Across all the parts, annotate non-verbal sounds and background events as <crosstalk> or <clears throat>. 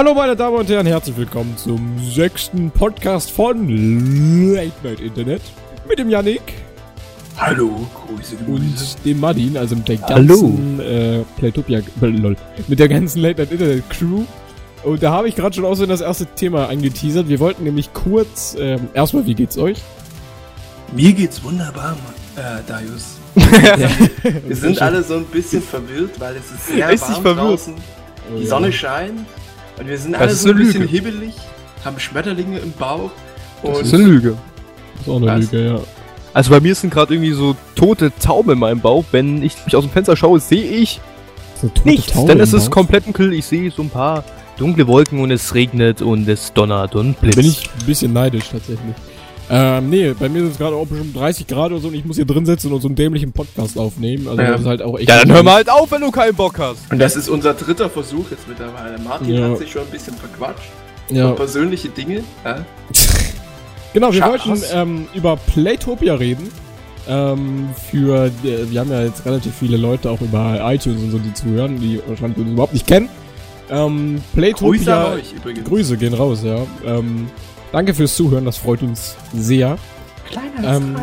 Hallo meine Damen und Herren, herzlich willkommen zum sechsten Podcast von Late Night Internet mit dem Yannick Hallo, Grüße, und dem Martin, also mit der ganzen äh, Playtopia, äh, lol, mit der ganzen Late Night Internet Crew. Und da habe ich gerade schon außerdem das erste Thema angeteasert. Wir wollten nämlich kurz, ähm, erstmal, wie geht's euch? Mir geht's wunderbar, äh, Darius. <laughs> Wir sind alle so ein bisschen verwirrt, weil es ist sehr Richtig warm verwirrt. draußen. Die Oh, Sonne scheint und wir sind Das alle ist so ein bisschen Lüge. hibbelig, haben Schmetterlinge im Bauch Das ist eine Lüge. ist auch eine Was? Lüge, ja. Also bei mir sind gerade irgendwie so tote Tauben in meinem Bauch. Wenn ich mich aus dem Fenster schaue, sehe ich So eine tote nichts. Taube Dann ist es komplett dunkel. Ich sehe so ein paar dunkle Wolken und es regnet und es donnert und blitzt. Bin ich ein bisschen neidisch tatsächlich. Ähm, nee, bei mir sind es gerade auch bestimmt 30 Grad oder so und ich muss hier drin sitzen und so einen dämlichen Podcast aufnehmen. Also Ja. das ist halt auch echt. ja, dann hör mal halt auf, wenn du keinen Bock hast. Und das ist unser dritter Versuch jetzt mittlerweile. Martin Ja. hat sich schon ein bisschen verquatscht. Ja. So persönliche Dinge. Ja. <laughs> Genau, wir Schatz. wollten ähm, über Playtopia reden. Ähm, für, äh, wir haben ja jetzt relativ viele Leute auch über iTunes und so, die zuhören, die wahrscheinlich uns überhaupt nicht kennen. Ähm, Playtopia. Grüße an euch übrigens. Grüße gehen raus, ja. Ähm, danke fürs Zuhören, das freut uns sehr. Kleiner Ähm,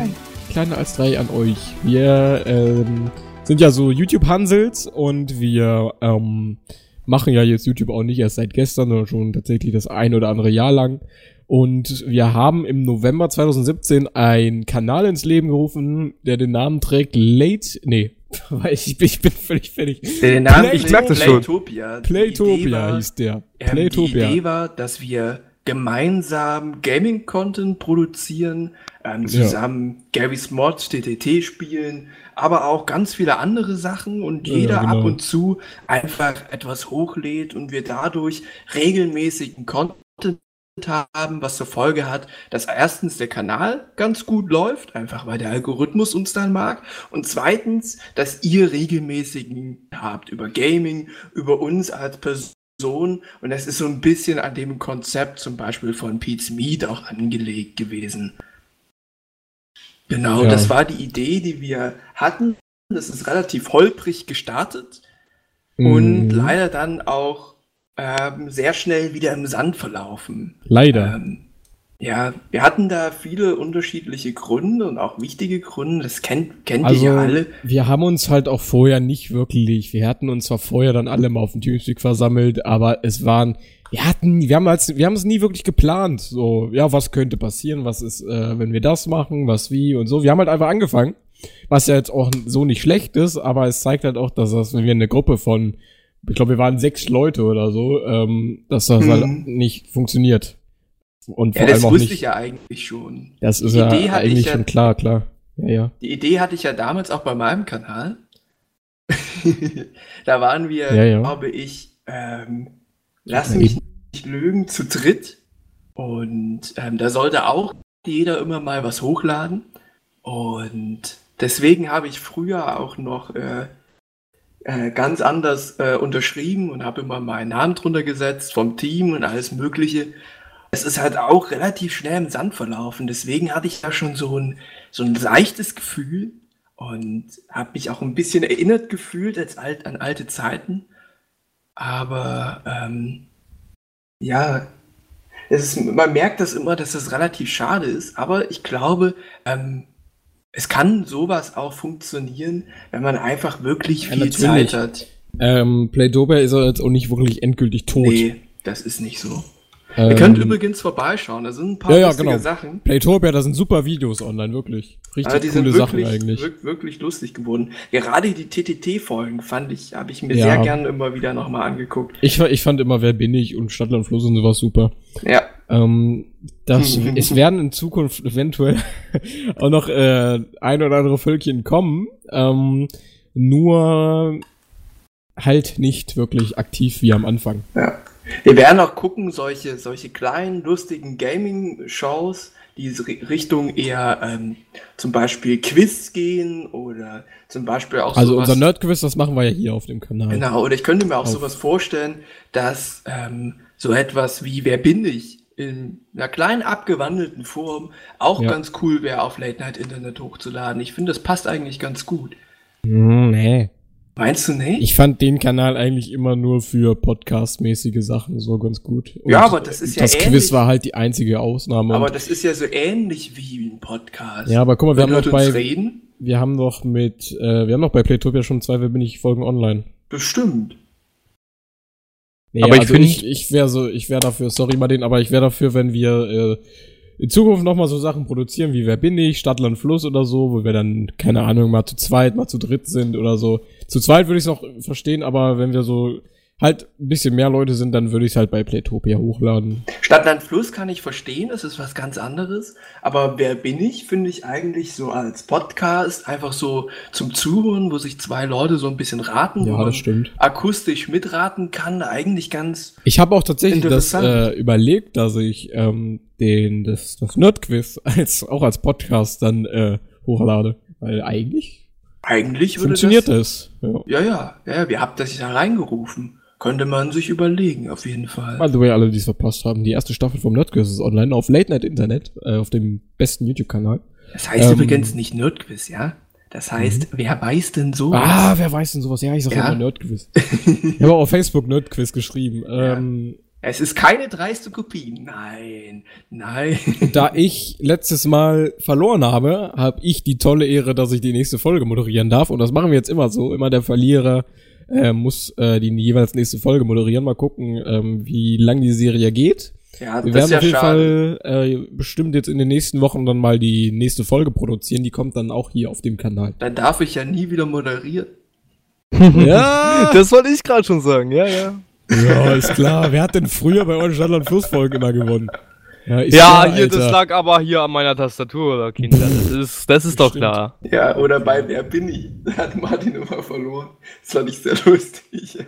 Kleiner als drei an euch. Wir ähm, sind ja so YouTube-Hansels und wir ähm, machen ja jetzt YouTube auch nicht erst seit gestern, sondern schon tatsächlich das ein oder andere Jahr lang. Und wir haben im November 2017 einen Kanal ins Leben gerufen, der den Namen trägt Late, nee, <laughs> weil ich, bin- ich bin völlig fertig. Den Namen Play- Ich merk das schon. Playtopia. Die Playtopia war- hieß der. Ähm, die Playtopia. Idee war, dass wir gemeinsam Gaming-Content produzieren, ähm, Ja. zusammen Gary's Mods, TTT spielen, aber auch ganz viele andere Sachen und Ja, jeder genau. ab und zu einfach etwas hochlädt und wir dadurch regelmäßigen Content haben, was zur Folge hat, dass erstens der Kanal ganz gut läuft, einfach weil der Algorithmus uns dann mag, und zweitens, dass ihr regelmäßigen habt über Gaming, über uns als Person, und das ist so ein bisschen an dem Konzept zum Beispiel von Pete's Meat auch angelegt gewesen. Genau, Ja. das war die Idee, die wir hatten. Das ist relativ holprig gestartet und Mhm. leider dann auch ähm, sehr schnell wieder im Sand verlaufen. Leider. Ähm, ja, wir hatten da viele unterschiedliche Gründe und auch wichtige Gründe. Das kennt, kennt Also, ihr ja alle. wir haben uns halt auch vorher nicht wirklich, wir hatten uns zwar vorher dann alle mal auf dem Teamspeak versammelt, aber es waren, wir hatten, wir haben als, wir haben es nie wirklich geplant, so, ja, was könnte passieren, was ist, äh, wenn wir das machen, was wie und so. Wir haben halt einfach angefangen, was ja jetzt auch so nicht schlecht ist, aber es zeigt halt auch, dass das, wenn wir eine Gruppe von, ich glaube, wir waren sechs Leute oder so, ähm, dass das Mhm. halt nicht funktioniert. Und vor Ja, allem das auch wusste nicht. ich ja eigentlich schon. das ist Die ja Idee hatte ich eigentlich ja- schon klar, klar. Ja, ja. Die Idee hatte ich ja damals auch bei meinem Kanal. <laughs> da waren wir, Ja, ja. glaube ich, ähm, lass mich nicht lügen, zu dritt. Und ähm, da sollte auch jeder immer mal was hochladen. Und deswegen habe ich früher auch noch äh, äh, ganz anders äh, unterschrieben und habe immer meinen Namen drunter gesetzt vom Team und alles Mögliche. Es ist halt auch relativ schnell im Sand verlaufen. Deswegen hatte ich da schon so ein, so ein leichtes Gefühl und habe mich auch ein bisschen erinnert gefühlt als alt, an alte Zeiten. Aber ähm, ja, es ist, man merkt das immer, dass das relativ schade ist. Aber ich glaube, ähm, es kann sowas auch funktionieren, wenn man einfach wirklich Ja, viel natürlich. Zeit hat. Ähm, Playdoba ist ja jetzt auch nicht wirklich endgültig tot. Nee, das ist nicht so. Ähm, Ihr könnt übrigens vorbeischauen, da sind ein paar ja, ja, lustige genau. Sachen. Playtopia, da sind super Videos online, wirklich. Richtig Aber die coole sind Sachen wirklich, eigentlich. wirk- wirklich lustig geworden. Gerade die TTT-Folgen fand ich, habe ich mir Ja. sehr gern immer wieder nochmal angeguckt. Ich, ich fand immer, wer bin ich und Stadtland Fluss und sowas super. Ja, Ähm, das, <laughs> es werden in Zukunft eventuell <laughs> auch noch äh, ein oder andere Völkchen kommen. Ähm, nur halt nicht wirklich aktiv wie am Anfang. ja. Wir werden auch gucken, solche, solche kleinen, lustigen Gaming-Shows, die Richtung eher ähm, zum Beispiel Quiz gehen oder zum Beispiel auch Also sowas. unser Nerdquiz, das machen wir ja hier auf dem Kanal. Genau, oder ich könnte mir auch Auf. sowas vorstellen, dass ähm, so etwas wie Wer bin ich in einer kleinen abgewandelten Form auch Ja. ganz cool wäre, auf Late Night Internet hochzuladen. Ich finde, das passt eigentlich ganz gut. Hm, nee. Meinst du nicht? Ich fand den Kanal eigentlich immer nur für Podcast-mäßige Sachen so ganz gut. Und Ja, aber das ist ja Das ähnlich. Quiz war halt die einzige Ausnahme. aber das ist ja so ähnlich wie ein Podcast. ja, aber guck mal, wir Wenn haben wir noch bei, reden, wir haben noch mit, äh, wir haben noch bei Playtopia schon zwei Wer bin ich Folgen online. bestimmt. Nee, Aber ich also find- ich, ich wäre so, ich wäre dafür, sorry Martin, aber ich wäre dafür, wenn wir äh, in Zukunft noch mal so Sachen produzieren wie Wer bin ich, Stadt, Land, Fluss oder so, wo wir dann, keine Ahnung, mal zu zweit, mal zu dritt sind oder so. Zu zweit würde ich es noch verstehen, aber wenn wir so halt ein bisschen mehr Leute sind, dann würde ich es halt bei Playtopia hochladen. Stadtland Fluss kann ich verstehen, das ist was ganz anderes. Aber wer bin ich, finde ich eigentlich so als Podcast einfach so zum Zuhören, wo sich zwei Leute so ein bisschen raten, Ja, das stimmt. akustisch mitraten kann, eigentlich ganz. Ich habe auch tatsächlich das äh, überlegt, dass ich ähm, den das, das Nerdquiz <laughs> als auch als Podcast dann äh, hochlade, weil eigentlich Eigentlich würde funktioniert das. das. Ja. Ja, ja, ja, wir habt das ja reingerufen. Könnte man sich überlegen, auf jeden Fall. By the way, alle, die es verpasst haben, die erste Staffel vom Nerdquiz ist online auf Late Night Internet, äh, auf dem besten YouTube-Kanal. Das heißt Ähm, übrigens nicht Nerdquiz, ja? Das heißt, wer weiß denn so? Ah, wer weiß denn sowas? Ja, ich sag Ja. immer Nerdquiz. ich habe auch auf Facebook Nerdquiz geschrieben. Ja. Ähm, Es ist keine dreiste Kopie. Nein, nein. da ich letztes Mal verloren habe, habe ich die tolle Ehre, dass ich die nächste Folge moderieren darf. Und das machen wir jetzt immer so. Immer der Verlierer äh, muss äh, die jeweils nächste Folge moderieren. Mal gucken, ähm, wie lang die Serie geht. Ja, Wir das ist werden ja auf jeden schade. Fall äh, bestimmt jetzt in den nächsten Wochen dann mal die nächste Folge produzieren. Die kommt dann auch hier auf dem Kanal. Dann darf ich ja nie wieder moderieren. <laughs> ja, Das wollte ich gerade schon sagen, ja, ja. ja, ist klar. Wer hat denn früher bei euren Stadtland Fluss Folgen immer gewonnen? Ist Ja, klar, hier, Alter. das lag aber hier an meiner Tastatur, oder Kinder. Das ist, das ist doch Stimmt. klar. Ja, oder bei Wer bin ich? Da hat Martin immer verloren. Das fand ich sehr lustig.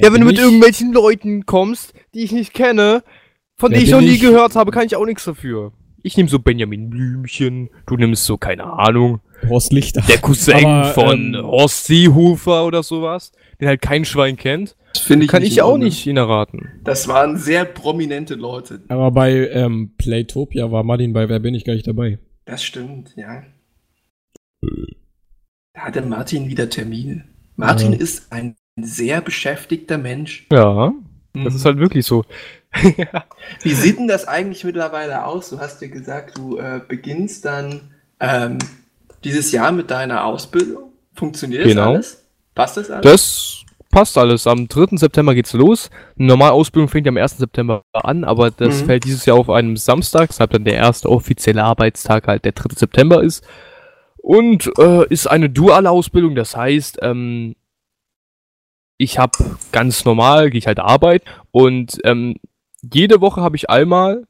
Ja, wenn du mit ich- irgendwelchen Leuten kommst, die ich nicht kenne, von Wer denen ich noch nie ich? gehört habe, kann ich auch nichts dafür. Ich nehme so Benjamin Blümchen, du nimmst so, keine Ahnung, Horst Lichter. der Cousin Aber, von ähm, Horst Seehofer oder sowas, den halt kein Schwein kennt. Das finde Kann ich auch nicht ihn erraten. Das waren sehr prominente Leute. Aber bei ähm, Playtopia war Martin bei Wer bin ich gar nicht dabei. Das stimmt, ja. Da hatte Martin wieder Termine. Martin Ja. ist ein sehr beschäftigter Mensch. Ja, das Mhm. ist halt wirklich so. <laughs> Wie sieht denn das eigentlich mittlerweile aus? Du hast ja gesagt, du äh, beginnst dann ähm, dieses Jahr mit deiner Ausbildung. Funktioniert Genau. das alles? Passt das alles? Das passt alles. Am 3. September geht's los. Eine normale Ausbildung fängt ja am 1. September an, aber das Mhm. fällt dieses Jahr auf einem Samstag, deshalb dann der erste offizielle Arbeitstag halt der 3. September ist. Und äh, ist eine duale Ausbildung, das heißt, ähm, ich habe ganz normal, gehe ich halt Arbeit und ähm, jede Woche habe ich einmal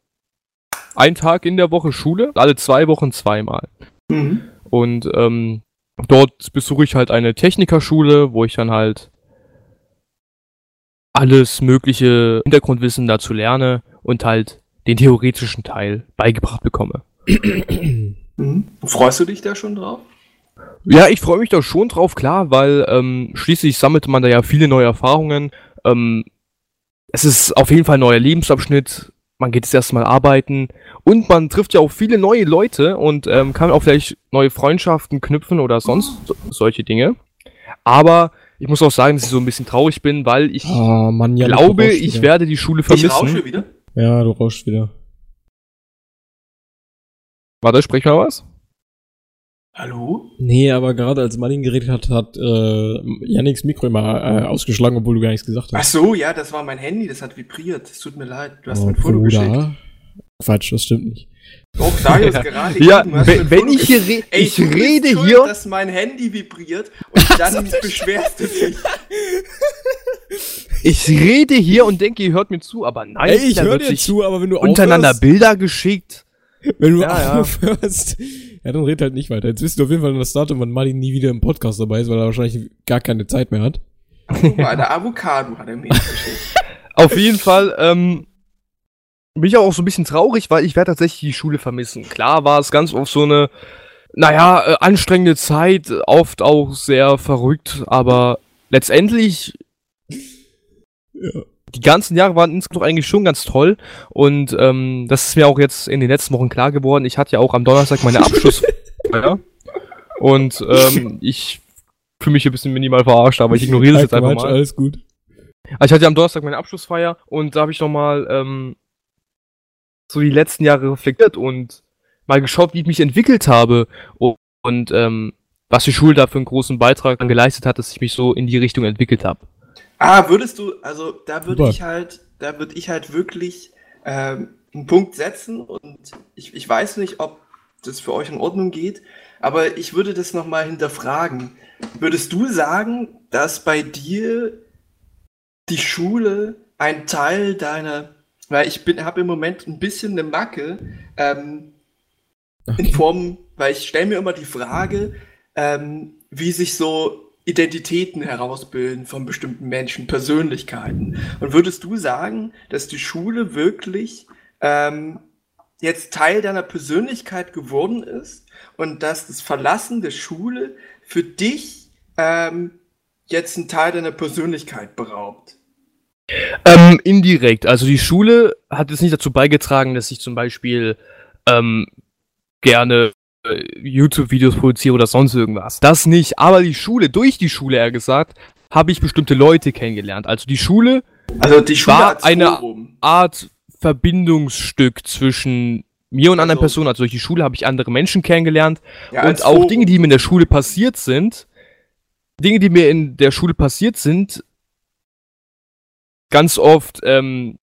einen Tag in der Woche Schule, alle zwei Wochen zweimal. Mhm. Und ähm, dort besuche ich halt eine Technikerschule, wo ich dann halt alles mögliche Hintergrundwissen dazu lerne und halt den theoretischen Teil beigebracht bekomme. Mhm. Freust du dich da schon drauf? Ja, ich freue mich da schon drauf, klar, weil ähm, schließlich sammelt man da ja viele neue Erfahrungen. Ähm, es ist auf jeden Fall ein neuer Lebensabschnitt. Man geht das erste Mal arbeiten und man trifft ja auch viele neue Leute und ähm, kann auch vielleicht neue Freundschaften knüpfen oder sonst so, solche Dinge. Aber ich muss auch sagen, dass ich so ein bisschen traurig bin, weil ich Ah, Mann, ja. glaube, ich werde die Schule Ich vermissen. rausche wieder. Ja, du rauschst wieder. Warte, sprich mal was? Hallo? Nee, aber gerade als Martin geredet hat, hat äh, Yannicks Mikro immer äh, ausgeschlagen, obwohl du gar nichts gesagt Ach hast. so, ja, das war mein Handy, das hat vibriert. Es tut mir leid, du hast Oh, mir ein Foto geschickt. Bruder. Quatsch, das stimmt nicht. Doch, Darius, <laughs> gerade Ja, eben wenn, ich hier geschickt. re Ey, ich rede schuld, hier, dass mein Handy vibriert <laughs> und dann beschwerst du dich. <laughs> ich rede hier und denke, ihr hört mir zu, aber nein, Ey, ich höre dir zu, aber wenn du untereinander aufhörst, Bilder geschickt. wenn du Ja, ja. aufhörst, ja, dann red halt nicht weiter. Jetzt wisst ihr auf jeden Fall das Datum, wann Martin nie wieder im Podcast dabei ist, weil er wahrscheinlich gar keine Zeit mehr hat. Guck mal, der Avocado hat er mir geschickt. <laughs> Auf jeden Fall ähm, bin ich auch so ein bisschen traurig, weil ich werde tatsächlich die Schule vermissen. Klar war es ganz oft so eine, naja, äh, anstrengende Zeit, oft auch sehr verrückt, aber letztendlich Ja. Die ganzen Jahre waren insgesamt eigentlich schon ganz toll und ähm, das ist mir auch jetzt in den letzten Wochen klar geworden. Ich hatte ja auch am Donnerstag meine <laughs> Abschlussfeier und ähm, ich für mich ein bisschen minimal verarscht, aber ich ignoriere das jetzt einfach mal. Alles gut. Also ich hatte am Donnerstag meine Abschlussfeier und da habe ich nochmal ähm, so die letzten Jahre reflektiert und mal geschaut, wie ich mich entwickelt habe und, und ähm, was die Schule da für einen großen Beitrag dann geleistet hat, dass ich mich so in die Richtung entwickelt habe. Ah, würdest du, also da würde ich halt, da würde ich halt wirklich ähm, einen Punkt setzen und ich, ich weiß nicht, ob das für euch in Ordnung geht, aber ich würde das nochmal hinterfragen. Würdest du sagen, dass bei dir die Schule ein Teil deiner, weil ich bin, habe im Moment ein bisschen eine Macke, ähm, in Okay. Form, weil ich stelle mir immer die Frage, ähm, wie sich so Identitäten herausbilden von bestimmten Menschen, Persönlichkeiten. Und würdest du sagen, dass die Schule wirklich ähm, jetzt Teil deiner Persönlichkeit geworden ist und dass das Verlassen der Schule für dich ähm, jetzt einen Teil deiner Persönlichkeit beraubt? Ähm, indirekt. Also die Schule hat jetzt nicht dazu beigetragen, dass ich zum Beispiel ähm, gerne YouTube-Videos produziere oder sonst irgendwas. Das nicht. Aber die Schule, durch die Schule eher gesagt, habe ich bestimmte Leute kennengelernt. Also die Schule, Also die Schule War eine- Forum. Art Verbindungsstück zwischen mir und anderen Also- Personen. Also durch die Schule habe ich andere Menschen kennengelernt. Ja, und auch Forum. Dinge, die mir in der Schule passiert sind, Dinge, die mir in der Schule passiert sind, ganz oft ähm,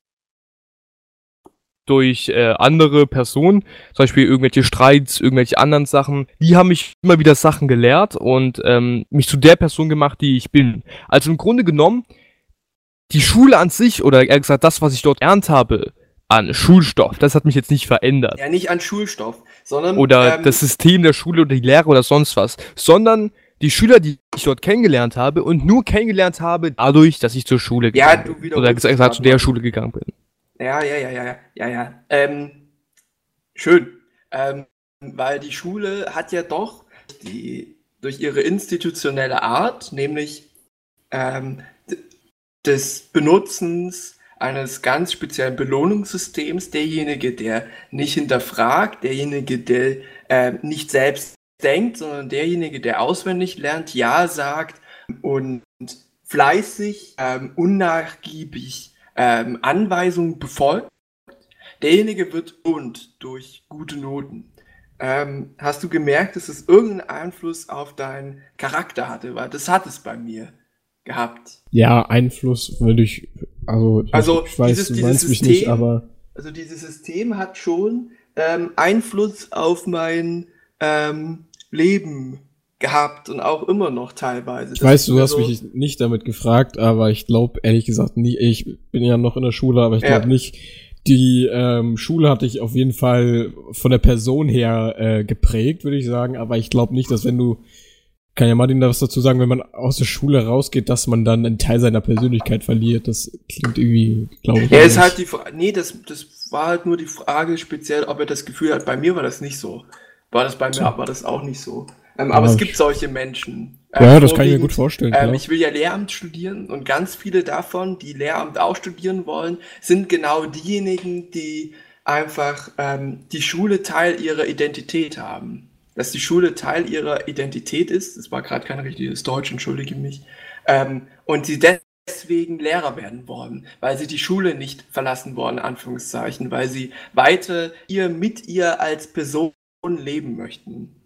durch äh, andere Personen, zum Beispiel irgendwelche Streits, irgendwelche anderen Sachen, die haben mich immer wieder Sachen gelehrt und ähm, mich zu der Person gemacht, die ich bin. Also im Grunde genommen, die Schule an sich, oder eher gesagt, das, was ich dort ernt habe, an Schulstoff, das hat mich jetzt nicht verändert Ja, nicht an Schulstoff, sondern oder ähm, das System der Schule oder die Lehre oder sonst was, sondern die Schüler, die ich dort kennengelernt habe und nur kennengelernt habe dadurch, dass ich zur Schule Ja, gegangen du bin. Oder gesagt, zu der. Schule gegangen bin. Ja, ja, ja, ja, ja, ja. Ähm, schön. Ähm, weil die Schule hat ja doch die, durch ihre institutionelle Art, nämlich ähm, des Benutzens eines ganz speziellen Belohnungssystems, derjenige, der nicht hinterfragt, derjenige, der äh, nicht selbst denkt, sondern derjenige, der auswendig lernt, Ja sagt und fleißig, ähm, unnachgiebig ähm, Anweisungen befolgt, derjenige wird und durch gute Noten. Ähm, hast du gemerkt, dass es irgendeinen Einfluss auf deinen Charakter hatte? Weil das hat es bei mir gehabt. Ja, Einfluss würde ich, also, ich, Also, ich weiß, dieses- du dieses meinst mich System- nicht, aber Also dieses System hat schon ähm, Einfluss auf mein ähm, Leben gehabt und auch immer noch teilweise. ich Das weiß, du hast so- mich nicht damit gefragt, aber ich glaube ehrlich gesagt nie, ich bin ja noch in der Schule, aber ich Ja. glaube nicht, die ähm, Schule hatte ich auf jeden Fall von der Person her äh, geprägt, würde ich sagen, aber ich glaube nicht, dass wenn du kann ja Martin da was dazu sagen, wenn man aus der Schule rausgeht, dass man dann einen Teil seiner Persönlichkeit verliert. Das klingt irgendwie, glaube ich. Ja, ist halt die Frage. Nee, das, das war halt nur die Frage speziell, ob er das Gefühl hat. Bei mir war das nicht so. War das bei mir war das auch nicht so. Ähm, aber Ja, es gibt solche Menschen. Ähm, ja, das kann ich mir gut vorstellen. Ähm, klar. ich will ja Lehramt studieren und ganz viele davon, die Lehramt auch studieren wollen, sind genau diejenigen, die einfach ähm, die Schule Teil ihrer Identität haben. Dass die Schule Teil ihrer Identität ist, das war gerade kein richtiges Deutsch, entschuldige mich, ähm, und sie deswegen Lehrer werden wollen, weil sie die Schule nicht verlassen wollen, in Anführungszeichen, weil sie weiter ihr mit ihr als Person leben möchten.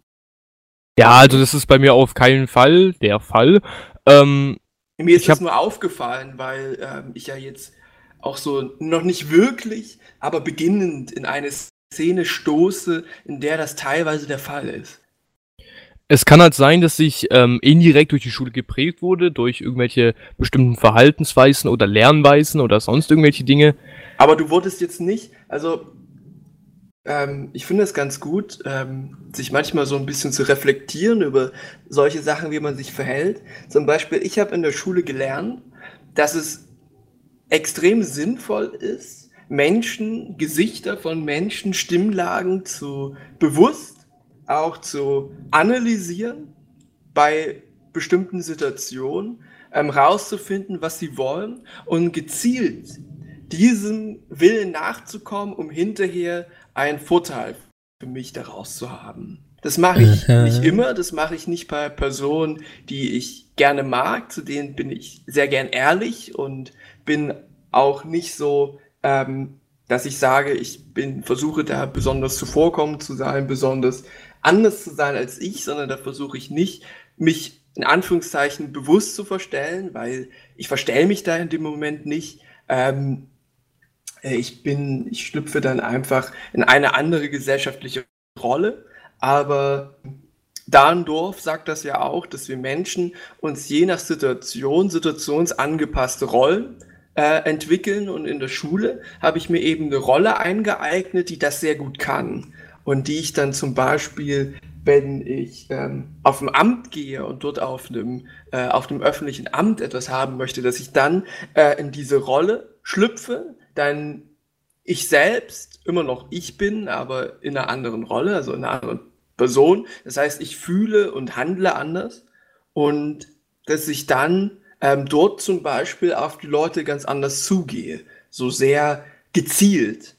Ja, also das ist bei mir auf keinen Fall der Fall. Ähm, Mir ist hab- nur aufgefallen, weil ähm, ich ja jetzt auch so noch nicht wirklich, aber beginnend in eine Szene stoße, in der das teilweise der Fall ist. es kann halt sein, dass ich ähm, indirekt durch die Schule geprägt wurde, durch irgendwelche bestimmten Verhaltensweisen oder Lernweisen oder sonst irgendwelche Dinge. Aber du wurdest jetzt nicht, also ähm, ich finde es ganz gut, ähm, sich manchmal so ein bisschen zu reflektieren über solche Sachen, wie man sich verhält. Zum Beispiel, ich habe in der Schule gelernt, dass es extrem sinnvoll ist, Menschen, Gesichter von Menschen, Stimmlagen zu bewusst auch zu analysieren bei bestimmten Situationen, ähm, rauszufinden, was sie wollen und gezielt diesem Willen nachzukommen, um hinterher einen Vorteil für mich daraus zu haben. Das mache ich nicht immer, das mache ich nicht bei Personen, die ich gerne mag, zu denen bin ich sehr gern ehrlich und bin auch nicht so, ähm, dass ich sage, ich bin, versuche da besonders zuvorkommend zu sein, besonders anders zu sein als ich, sondern da versuche ich nicht, mich in Anführungszeichen bewusst zu verstellen, weil ich verstelle mich da in dem Moment nicht. Ähm, äh, ich bin, ich schlüpfe dann einfach in eine andere gesellschaftliche Rolle. Aber Dahndorf sagt das ja auch, dass wir Menschen uns je nach Situation, situationsangepasste Rollen äh, entwickeln. Und in der Schule habe ich mir eben eine Rolle eingeeignet, die das sehr gut kann. Und die ich dann zum Beispiel, wenn ich ähm, auf ein Amt gehe und dort auf einem, äh, auf einem öffentlichen Amt etwas haben möchte, dass ich dann äh, in diese Rolle schlüpfe, dann ich selbst immer noch ich bin, aber in einer anderen Rolle, also in einer anderen Person. Das heißt, ich fühle und handle anders und dass ich dann ähm, dort zum Beispiel auf die Leute ganz anders zugehe, so sehr gezielt.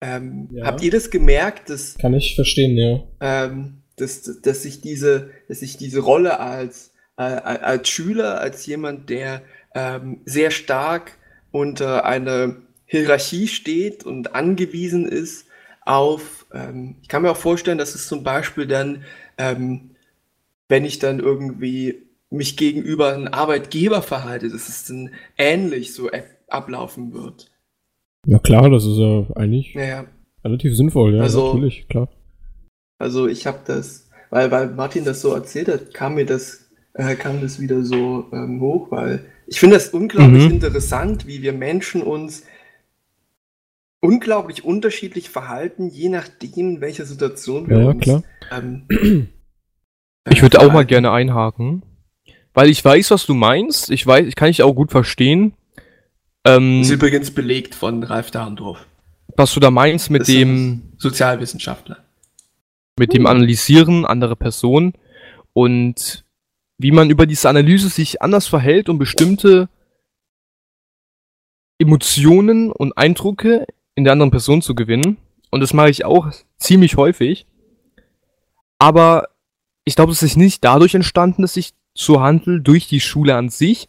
Ähm, ja. Habt ihr das gemerkt? Dass, Kann ich verstehen, ja. Ähm, dass, dass, ich diese, dass ich diese Rolle als, äh, als Schüler, als jemand, der ähm, sehr stark unter einer Hierarchie steht und angewiesen ist auf, ähm, ich kann mir auch vorstellen, dass es zum Beispiel dann, ähm, wenn ich dann irgendwie mich gegenüber einem Arbeitgeber verhalte, dass es dann ähnlich so ablaufen wird. Ja klar, das ist ja eigentlich ja, relativ sinnvoll, ja, also, natürlich, klar. Also ich habe das, weil, weil Martin das so erzählt hat, kam mir das, äh, kam das wieder so ähm, hoch, weil ich finde das unglaublich mhm. interessant, wie wir Menschen uns unglaublich unterschiedlich verhalten, je nachdem, in welcher Situation wir ja, uns. Klar. Ähm, <clears throat> ich würde auch mal gerne einhaken, weil ich weiß, was du meinst. Ich weiß, ich kann dich auch gut verstehen. Ähm, das ist übrigens belegt von Ralf Dahrendorf. Was du da meinst mit dem Sozialwissenschaftler. Mit dem Analysieren anderer Personen und wie man über diese Analyse sich anders verhält, um bestimmte Emotionen und Eindrücke in der anderen Person zu gewinnen. Und das mache ich auch ziemlich häufig. Aber ich glaube, es ist nicht dadurch entstanden, dass ich so handle durch die Schule an sich,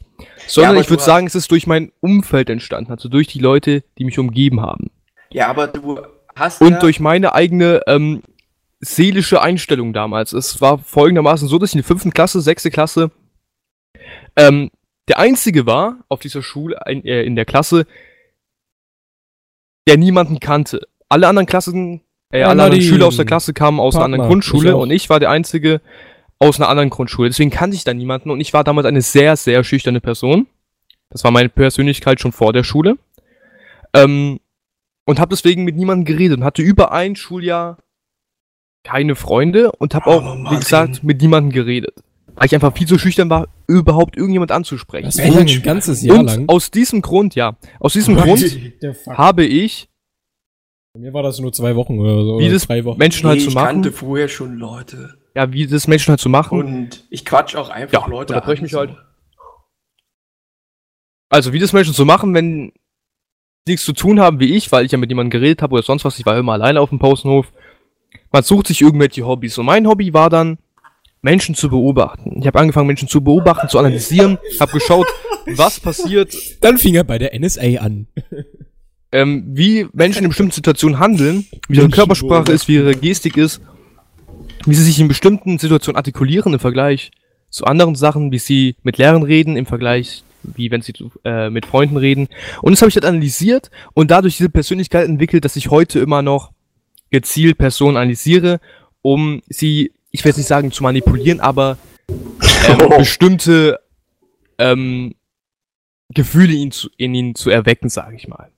sondern ja, ich würde sagen, es ist durch mein Umfeld entstanden, also durch die Leute, die mich umgeben haben. Ja, aber du hast. Und ja durch meine eigene ähm, seelische Einstellung damals. Es war folgendermaßen so, dass ich in der fünften Klasse, sechste Klasse, ähm, der einzige war auf dieser Schule, in, äh, in der Klasse, der niemanden kannte. Alle anderen Klassen, äh, ja, alle anderen Schüler aus der Klasse kamen aus Partner, einer anderen Grundschule ich und ich war der einzige aus einer anderen Grundschule. Deswegen kannte ich da niemanden und ich war damals eine sehr, sehr schüchterne Person. Das war meine Persönlichkeit schon vor der Schule. Ähm, und habe deswegen mit niemandem geredet und hatte über ein Schuljahr keine Freunde und habe auch, oh, wie gesagt, mit niemandem geredet. Weil ich einfach viel zu schüchtern war, überhaupt irgendjemand anzusprechen. Das war ein ganzes Jahr und lang. Aus diesem Grund, ja. Aus diesem oh, Grund habe ich. Bei mir war das nur zwei Wochen oder so. Wie das Wochen. Menschen halt nee, zu machen. Ich kannte vorher schon Leute. Ja, wie das Menschen halt zu machen. Und ich quatsch auch einfach ja, Leute an. Ich mich halt. Also, wie das Menschen zu machen, wenn nichts zu tun haben wie ich, weil ich ja mit jemandem geredet habe oder sonst was. Ich war immer alleine auf dem Pausenhof. Man sucht sich irgendwelche Hobbys. Und mein Hobby war dann, Menschen zu beobachten. Ich habe angefangen, Menschen zu beobachten, zu analysieren, habe geschaut, was passiert. Dann fing er bei der NSA an. Ähm, wie Menschen in bestimmten Situationen handeln, wie ihre Körpersprache ist, wie ihre Gestik ist, wie sie sich in bestimmten Situationen artikulieren im Vergleich zu anderen Sachen, wie sie mit Lehrern reden, im Vergleich, wie wenn sie äh, mit Freunden reden. Und das habe ich halt analysiert und dadurch diese Persönlichkeit entwickelt, dass ich heute immer noch gezielt Personen analysiere, um sie ich will jetzt nicht sagen zu manipulieren, aber ähm, oh. <laughs> bestimmte ähm, Gefühle in, in ihnen zu erwecken, sage ich mal.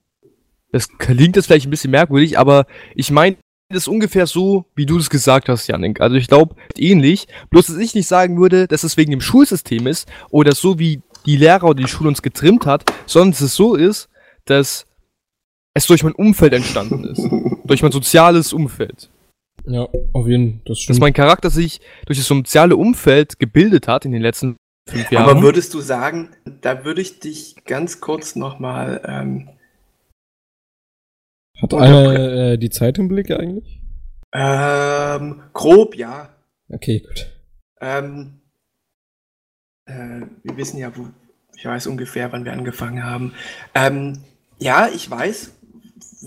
Das klingt jetzt vielleicht ein bisschen merkwürdig, aber ich meine das ungefähr so, wie du es gesagt hast, Janik. Also ich glaube, ähnlich. Bloß, dass ich nicht sagen würde, dass es wegen dem Schulsystem ist oder so wie die Lehrer oder die Schule uns getrimmt hat, sondern dass es so ist, dass es durch mein Umfeld entstanden ist. <laughs> durch mein soziales Umfeld. Ja, auf jeden Fall, das stimmt. Dass mein Charakter sich durch das soziale Umfeld gebildet hat in den letzten fünf Jahren. Aber würdest du sagen, da würde ich dich ganz kurz nochmal ähm, Hat einer äh, die Zeit im Blick eigentlich? Ähm, grob, ja. Okay, gut. Ähm, äh, wir wissen ja, wo, ich weiß ungefähr, wann wir angefangen haben. Ähm, ja, ich weiß,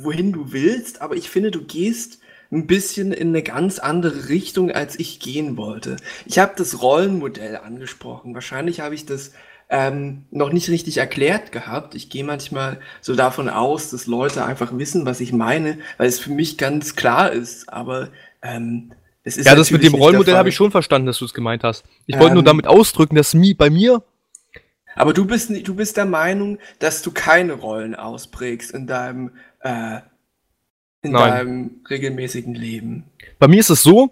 wohin du willst, aber ich finde, du gehst ein bisschen in eine ganz andere Richtung, als ich gehen wollte. Ich habe das Rollenmodell angesprochen. Wahrscheinlich habe ich das ähm, noch nicht richtig erklärt gehabt. Ich gehe manchmal so davon aus, dass Leute einfach wissen, was ich meine, weil es für mich ganz klar ist. Aber ähm, es ist Ja, das mit dem Rollenmodell habe ich schon verstanden, dass du es gemeint hast. Ich wollte nur Ähm, damit ausdrücken, dass mi bei mir Aber du bist, du bist der Meinung, dass du keine Rollen ausprägst in deinem, äh, in Nein. deinem regelmäßigen Leben. Bei mir ist es so,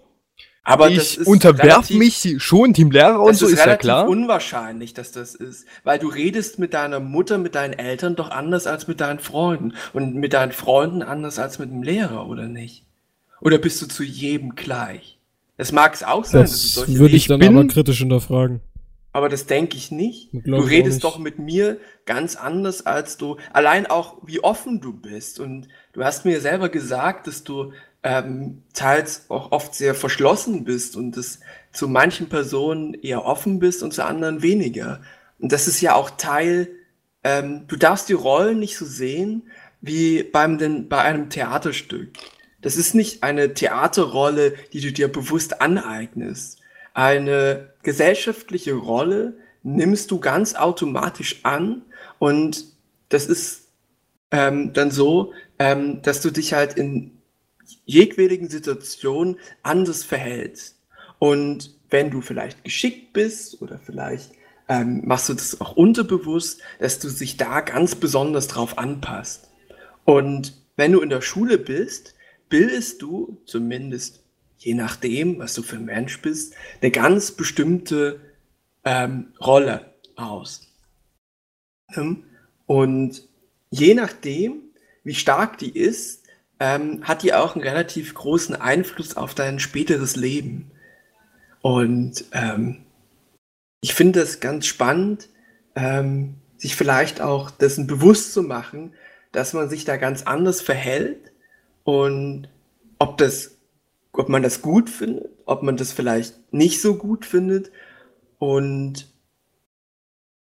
Aber ich ist unterwerf relativ- mich schon dem Lehrer und Das so, ist ist ja klar. unwahrscheinlich, dass das ist, weil du redest mit deiner Mutter, mit deinen Eltern doch anders als mit deinen Freunden und mit deinen Freunden anders als mit dem Lehrer, oder nicht? Oder bist du zu jedem gleich? Das mag es auch sein, dass du Das solche würde ich Ich dann bin- aber kritisch hinterfragen. Aber das denke ich nicht. Du ich auch redest nicht. doch mit mir ganz anders, als du, allein auch wie offen du bist. Und du hast mir selber gesagt, dass du ähm, teils auch oft sehr verschlossen bist und dass zu manchen Personen eher offen bist und zu anderen weniger. Und das ist ja auch Teil, ähm, du darfst die Rollen nicht so sehen wie beim, den, bei einem Theaterstück. Das ist nicht eine Theaterrolle, die du dir bewusst aneignest. Eine gesellschaftliche Rolle nimmst du ganz automatisch an und das ist ähm, dann so, ähm, dass du dich halt in jegwilligen Situationen anders verhältst. Und wenn du vielleicht geschickt bist oder vielleicht ähm, machst du das auch unterbewusst, dass du sich da ganz besonders drauf anpasst. Und wenn du in der Schule bist, bildest du zumindest je nachdem, was du für ein Mensch bist, eine ganz bestimmte ähm, Rolle aus. Ähm, Und je nachdem, wie stark die ist, ähm, hat die auch einen relativ großen Einfluss auf dein späteres Leben. Und ähm, ich finde das ganz spannend, ähm, sich vielleicht auch dessen bewusst zu machen, dass man sich da ganz anders verhält und ob das, ob man das gut findet, ob man das vielleicht nicht so gut findet und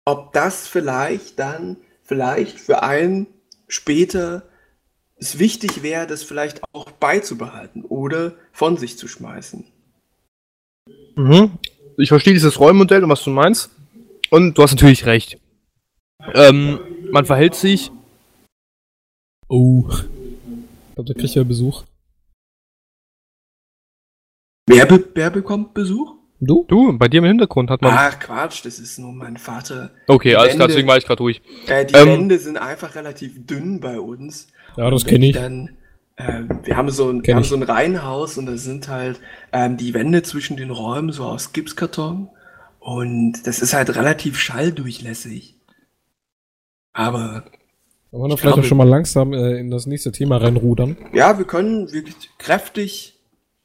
ob das vielleicht dann vielleicht für einen später es wichtig wäre, das vielleicht auch beizubehalten oder von sich zu schmeißen. Mhm. Ich verstehe dieses Rollenmodell und was du meinst. Und du hast natürlich recht. Ähm, man verhält sich. Oh. Ich glaube, da kriegt ja Besuch. Wer, be wer bekommt Besuch? Du? Du, bei dir im Hintergrund hat man. Ach Quatsch, das ist nur mein Vater. okay, die alles klar, deswegen war ich gerade ruhig. Äh, die Ähm, Wände sind einfach relativ dünn bei uns. Ja, das kenne ich. Dann, ähm, wir haben so ein, wir haben so ein Reihenhaus und da sind halt ähm, die Wände zwischen den Räumen so aus Gipskarton. Und das ist halt relativ schalldurchlässig. Aber Wollen wir Ich vielleicht glaube- auch schon mal langsam äh, in das nächste Thema reinrudern? ja, wir können wirklich kräftig,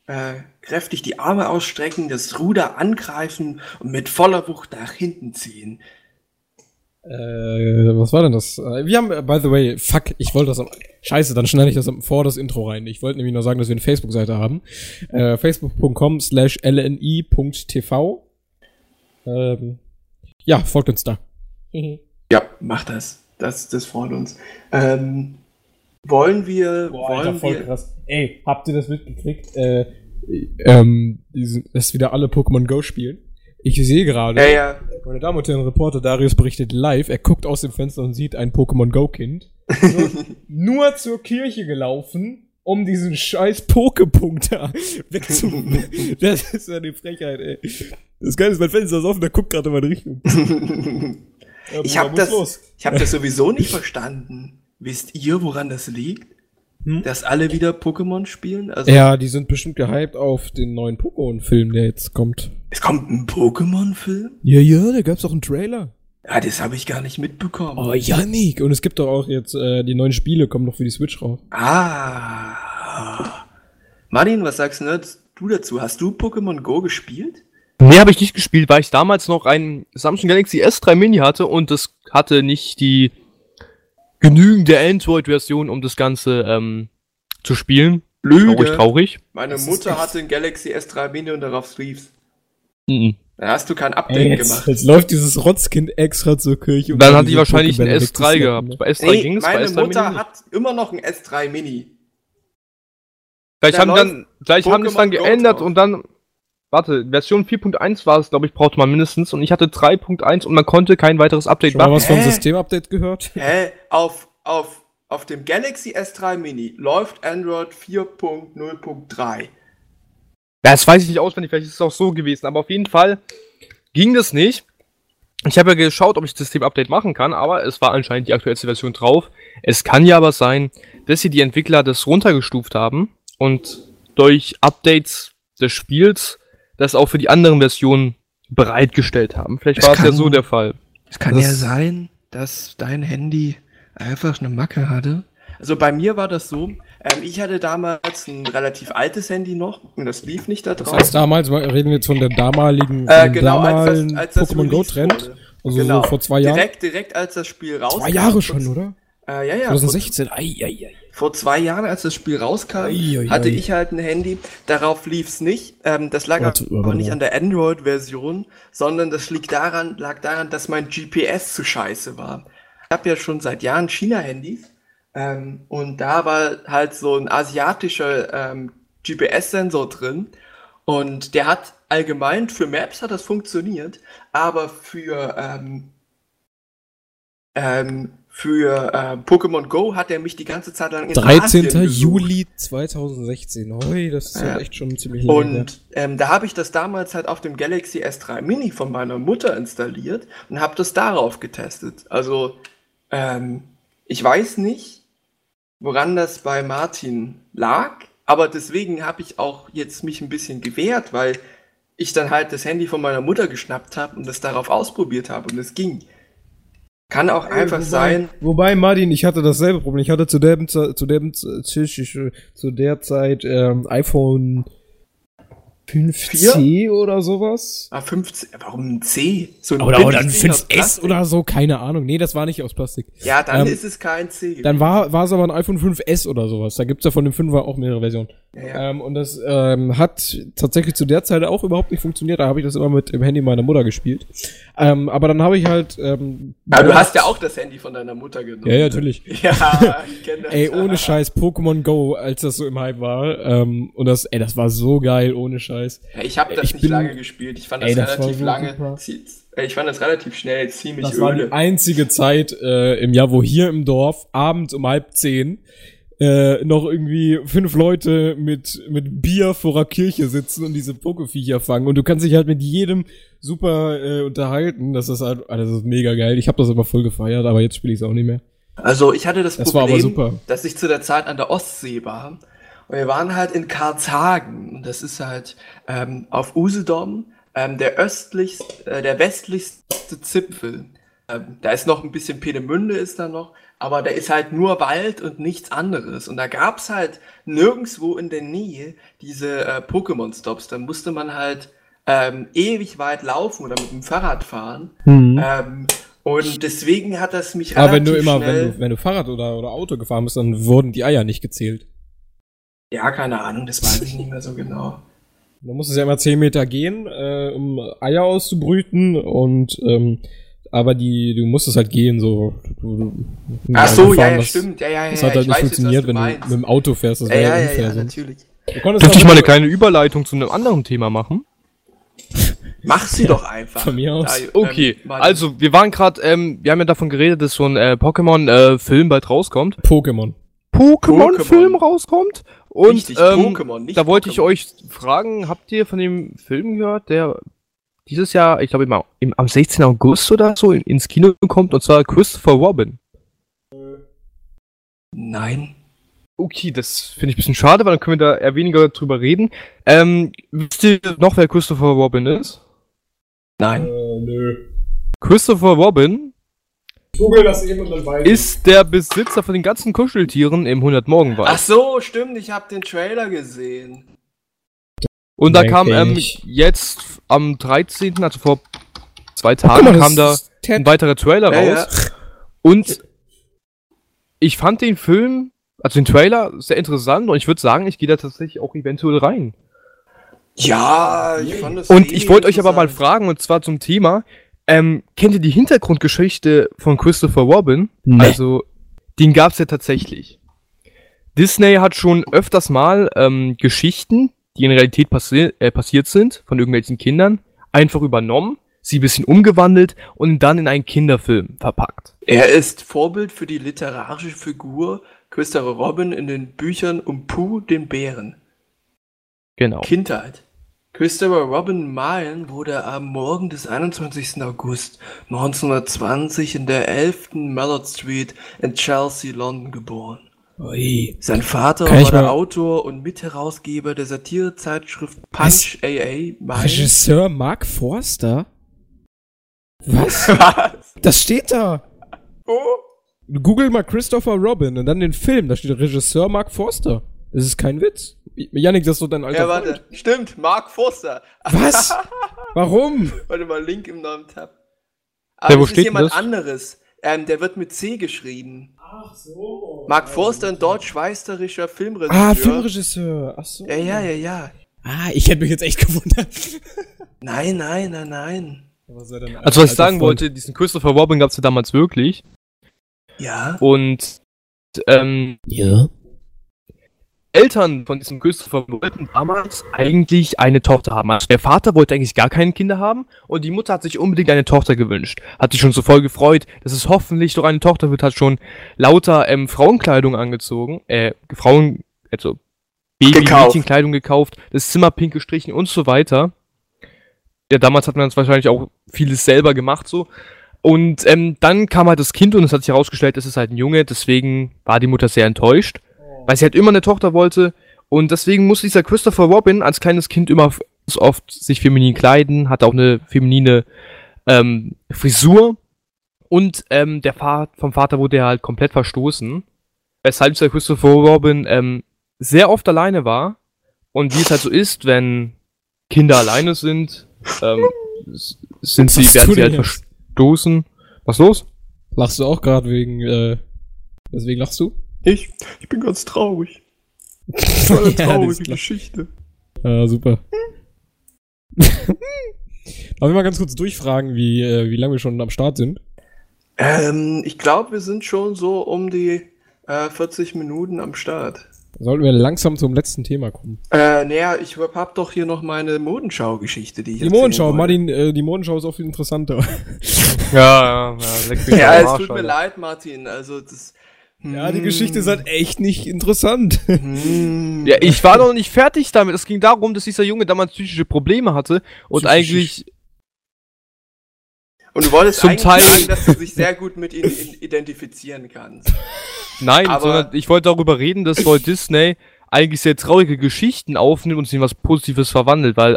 äh, kräftig die Arme ausstrecken, das Ruder angreifen und mit voller Wucht nach hinten ziehen. Äh, was war denn das? Äh, Wir haben, äh, by the way, fuck, ich wollte das am, scheiße, dann schneide ich das am- vor das Intro rein. Ich wollte nämlich nur sagen, dass wir eine Facebook-Seite haben. Äh, facebook.com slash lni.tv. Ähm, ja, folgt uns da. Ja, mach das. Das, das freut uns. Ähm, wollen wir, wollen wir, krass. Ey, habt ihr das mitgekriegt? Äh, ähm, dass wieder alle Pokémon Go spielen. Ich sehe gerade, ja, ja, meine Damen und Herren, Reporter Darius berichtet live, er guckt aus dem Fenster und sieht ein Pokémon Go Kind. Nur, <laughs> nur zur Kirche gelaufen, um diesen scheiß Pokepunkt da wegzu... <laughs> das ist ja eine Frechheit, ey. Das Geile ist, mein Fenster ist offen, der guckt gerade in meine Richtung. <laughs> Ich hab muss das- los. Ich habe das sowieso nicht verstanden. Wisst ihr, woran das liegt? Hm? Dass alle wieder Pokémon spielen? Also, Ja, die sind bestimmt gehypt auf den neuen Pokémon-Film, der jetzt kommt. es kommt ein Pokémon-Film? Ja, ja, da gab's auch einen Trailer. Ja, das habe ich gar nicht mitbekommen. Oh, Yannick. Und es gibt doch auch jetzt, äh, die neuen Spiele kommen noch für die Switch raus. Ah. Martin, was sagst du, du dazu? Hast du Pokémon Go gespielt? Nee, habe ich nicht gespielt, weil ich damals noch ein Samsung Galaxy S3 Mini hatte und das hatte nicht die genügende Android-Version, um das Ganze ähm, zu spielen. Lüge. Traurig, traurig. Meine Das Mutter hatte ein Galaxy S3 Mini und darauf lief's. Mhm. Da hast du kein Ey, Update jetzt, gemacht. jetzt läuft dieses Rotzkind extra zur Kirche. um Dann da hat die wahrscheinlich ein Pokébälle S3 wegzusnappen, gehabt. ne? Bei S3 Nee, ging's, bei meine S3 Mutter Mini nicht. hat immer noch ein S3 Mini. Vielleicht Da haben, dann, vielleicht haben die es dann geändert drauf. und dann. Warte, Version 4.1 war es, glaube ich, braucht man mindestens. Und ich hatte 3.1 und man konnte kein weiteres Update Schon mal machen. was vom Hä? Systemupdate gehört? Hä? Auf, auf, auf dem Galaxy S3 Mini läuft Android 4.0.3. Ja, das weiß ich nicht auswendig, vielleicht ist es auch so gewesen, aber auf jeden Fall ging das nicht. Ich habe ja geschaut, ob ich das System-Update machen kann, aber es war anscheinend die aktuellste Version drauf. Es kann ja aber sein, dass hier die Entwickler das runtergestuft haben und durch Updates des Spiels das auch für die anderen Versionen bereitgestellt haben. Vielleicht Es war es ja so der Fall. Es kann Das- ja sein, dass dein Handy einfach eine Macke hatte. Also bei mir war das so, ähm, ich hatte damals ein relativ altes Handy noch und das lief nicht da Das drauf. heißt, damals mal- reden wir jetzt von der damaligen, äh, genau, als damaligen das, als das Pokémon Go Trend. Also Genau. so vor zwei Jahren. Direkt, direkt als das Spiel rauskam. zwei Jahre schon, oder? Äh, ja, ja. Vor, 2016. Ei, ei, ei. Vor zwei Jahren, als das Spiel rauskam, ei, hatte ich halt ein Handy. Darauf lief's nicht. Ähm, das lag Warte, aber warte nicht an der Android-Version, sondern das liegt daran, lag daran, dass mein GPS zu scheiße war. Ich habe ja schon seit Jahren China-Handys ähm, und da war halt so ein asiatischer ähm, GPS-Sensor drin und der hat allgemein für Maps hat das funktioniert, aber für ähm, ähm, für äh, Pokémon Go hat er mich die ganze Zeit lang in 13. Asien. Juli 2016. Hoi, das ist Ja. halt echt schon ziemlich lange. Und ähm, da habe ich das damals halt auf dem Galaxy S3 Mini von meiner Mutter installiert und habe das darauf getestet. Also ähm, ich weiß nicht, woran das bei Martin lag, aber deswegen habe ich auch jetzt mich ein bisschen gewehrt, weil ich dann halt das Handy von meiner Mutter geschnappt habe und das darauf ausprobiert habe und es ging. Kann auch einfach wobei, sein. Wobei, Martin, ich hatte dasselbe Problem. Ich hatte zu dem, Ze- zu äh, zu der Zeit ähm, iPhone 5C oder sowas. Ah, 15, warum ein C? So ein Oder, oder ein billiges Ding aus 5S Plastik. oder so, keine Ahnung. Nee, das war nicht aus Plastik. Ja, dann Ähm, ist es kein C. Dann war, war es aber ein iPhone 5S oder sowas. Da gibt's ja von dem 5er auch mehrere Versionen. Ja, ja. Ähm, und das ähm, hat tatsächlich zu der Zeit auch überhaupt nicht funktioniert. Da habe ich das immer mit dem Handy meiner Mutter gespielt. Ähm, aber dann habe ich halt. Ähm, Aber du hast ja auch das Handy von deiner Mutter genommen. Ja, ja, natürlich. <laughs> Ja, ich kenne das. Ey, ohne Scheiß, Pokémon Go, als das so im Hype war. Ähm, und das, ey, das war so geil, ohne Scheiß. Ja, ich habe das Ich nicht bin- lange gespielt. Ich fand das Ey, das relativ so lange. super. äh, Ich fand das relativ schnell ziemlich Das war die öde. einzige Zeit äh, im Jahr, wo hier im Dorf abends um halb zehn äh, noch irgendwie fünf Leute mit, mit Bier vor der Kirche sitzen und diese Pokeviecher fangen. Und du kannst dich halt mit jedem super äh, unterhalten. Das ist halt, ah, das ist mega geil. Ich habe das immer voll gefeiert, aber jetzt spiele ich es auch nicht mehr. Also ich hatte das, Das Problem, super. dass ich zu der Zeit an der Ostsee war. Und wir waren halt in Karlshagen. Und das ist halt ähm, auf Usedom ähm, der östlichste, äh, der westlichste Zipfel. Ähm, da ist noch ein bisschen Peenemünde ist da noch, aber da ist halt nur Wald und nichts anderes. Und da gab's halt nirgendwo in der Nähe diese äh, Pokémon-Stops. Da musste man halt ähm, ewig weit laufen oder mit dem Fahrrad fahren. Ähm, und deswegen hat das mich Aber wenn du relativ immer, wenn du, wenn du Fahrrad oder, oder Auto gefahren bist, dann wurden die Eier nicht gezählt. Ja, keine Ahnung, das weiß ich nicht mehr so genau. Du musstest ja immer 10 Meter gehen, äh, um Eier auszubrüten und ähm, aber die, du musstest halt gehen, so. Du, du, Ach so, gefahren, ja, ja, das- stimmt. Ja, ja, ja. Das hat halt ich nicht weiß funktioniert, du wenn du mit dem Auto fährst. Das Ja, wäre ja, ja, ja, unfair. ja, sonst. natürlich. Du konntest Dürfte ich mal eine nur- kleine Überleitung zu einem anderen Thema machen? Mach sie doch einfach. von mir aus. Da, ähm, Okay, Martin. also wir waren gerade, ähm, wir haben ja davon geredet, dass so ein äh, Pokémon-Film bald rauskommt. Pokémon. Pokémon-Film rauskommt. Und Richtig, ähm, Pokémon, nicht da wollte ich euch fragen, habt ihr von dem Film gehört, der dieses Jahr, ich glaube im, am 16. August oder so in, ins Kino kommt, und zwar Christopher Robin. Nein. Okay, das finde ich ein bisschen schade, weil dann können wir da eher weniger drüber reden. Ähm, wisst ihr noch, wer Christopher Robin ist? Nein. Äh, nö. Christopher Robin Google das eben und dann weiß ist der Besitzer von den ganzen Kuscheltieren im 100 Morgenwald. Ach so, stimmt, ich habe den Trailer gesehen. Und da kam ähm, jetzt am 13., also vor zwei Tagen, kam da ein weiterer Trailer Ja, raus. Und ich fand den Film, also den Trailer, sehr interessant und ich würde sagen, ich gehe da tatsächlich auch eventuell rein. Ja, ich fand das. Und ich wollte euch aber mal fragen, und zwar zum Thema, ähm, kennt ihr die Hintergrundgeschichte von Christopher Robin? Nee. Also, den gab's ja tatsächlich. Disney hat schon öfters mal ähm, Geschichten, die in Realität passi äh, passiert sind, von irgendwelchen Kindern, einfach übernommen, sie ein bisschen umgewandelt und dann in einen Kinderfilm verpackt. Er ist Vorbild für die literarische Figur Christopher Robin in den Büchern um Pooh, den Bären. Genau. Kindheit. Christopher Robin Malen wurde am Morgen des 21. August 1920 in der 11. Mallard Street in Chelsea, London geboren. Ui. Sein Vater Kann war der Autor und Mitherausgeber der Satirezeitschrift Was? Punch AA. Malen. Regisseur Mark Forster? Was? <laughs> Was? Das steht da. Oh. Google mal Christopher Robin und dann den Film. Da steht Regisseur Mark Forster. Das ist kein Witz. Yannick, das ist doch dein alter Ja, Freund. warte. Stimmt, Mark Forster. Was? <laughs> Warum? Warte mal, Link im neuen Tab. Ja, Aber wo das steht ist jemand das? anderes. Ähm, der wird mit C geschrieben. Ach so. Mark Forster, ein deutsch-schweizerischer Filmregisseur. Ah, Filmregisseur. Ach so. Ja, ja, ja, ja. Ah, ich hätte mich jetzt echt gewundert. <laughs> Nein, nein, nein, nein. Also, was ich sagen wollte, diesen Christopher Robin gab's ja damals wirklich. Ja. Und ähm, Ja. Eltern von diesem Christopher wollten damals eigentlich eine Tochter haben. Also der Vater wollte eigentlich gar keine Kinder haben und die Mutter hat sich unbedingt eine Tochter gewünscht. Hat sich schon so voll gefreut, dass es hoffentlich doch eine Tochter wird, hat schon lauter ähm, Frauenkleidung angezogen, äh, Frauen, also Gekauft. Baby-Mädchenkleidung gekauft, das Zimmer pink gestrichen und so weiter. Ja, damals hat man das wahrscheinlich auch vieles selber gemacht so. Und ähm, dann kam halt das Kind und es hat sich herausgestellt, es ist halt ein Junge, deswegen war die Mutter sehr enttäuscht weil sie halt immer eine Tochter wollte und deswegen musste dieser Christopher Robin als kleines Kind immer oft sich feminin kleiden, hatte auch eine feminine ähm, Frisur und ähm, der Fa vom Vater wurde er halt komplett verstoßen, weshalb dieser Christopher Robin ähm, sehr oft alleine war und wie es halt so ist, wenn Kinder alleine sind, ähm, sind sie, Was werden sie halt jetzt? verstoßen. Was los? Lachst du auch gerade wegen, äh, deswegen lachst du? Ich, ich bin ganz traurig. <laughs> ja, das ist klar. Geschichte. Ja, super. <laughs> Darf ich mal ganz kurz durchfragen, wie, äh, wie lange wir schon am Start sind? Ähm, ich glaube, wir sind schon so um die äh, 40 Minuten am Start. Sollten wir langsam zum letzten Thema kommen. Äh, naja, ich hab doch hier noch meine Modenschau-Geschichte, die ich Die Modenschau. Martin, äh, die Modenschau ist auch viel interessanter. Ja, ja, ja, leck mich Ja, es tut mir leid, Martin. Also das. Ja, die Geschichte ist halt echt nicht interessant. Hm. Ja, ich war noch nicht fertig damit. Es ging darum, dass dieser Junge damals psychische Probleme hatte und Psychisch. eigentlich. Und du wolltest Zum eigentlich Teil- sagen, dass du dich sehr gut mit ihm identifizieren kannst. Nein, Aber- sondern ich wollte darüber reden, dass Walt Disney eigentlich sehr traurige Geschichten aufnimmt und sie in was Positives verwandelt, weil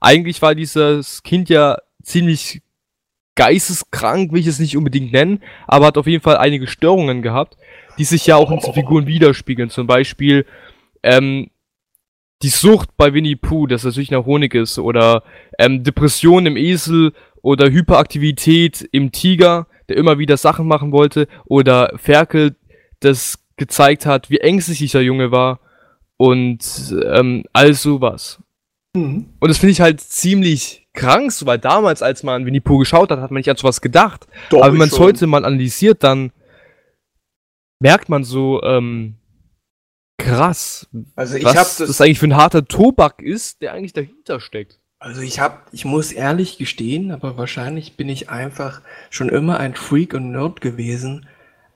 eigentlich war dieses Kind ja ziemlich geisteskrank, will ich es nicht unbedingt nennen, aber hat auf jeden Fall einige Störungen gehabt, die sich ja auch in den Figuren widerspiegeln. Zum Beispiel ähm, die Sucht bei Winnie Pooh, dass er süchtig nach Honig ist, oder ähm, Depression im Esel oder Hyperaktivität im Tiger, der immer wieder Sachen machen wollte, oder Ferkel, das gezeigt hat, wie ängstlich dieser Junge war und ähm, all sowas. Mhm. Und das finde ich halt ziemlich krank, so, weil damals, als man Winnie Pooh geschaut hat, hat man nicht an sowas gedacht. Doch, Aber wenn man es heute mal analysiert, dann merkt man so, ähm, krass, Also ich was hab das, das. eigentlich für ein harter Tobak ist, der eigentlich dahinter steckt. Also ich hab, ich muss ehrlich gestehen, aber wahrscheinlich bin ich einfach schon immer ein Freak und Nerd gewesen.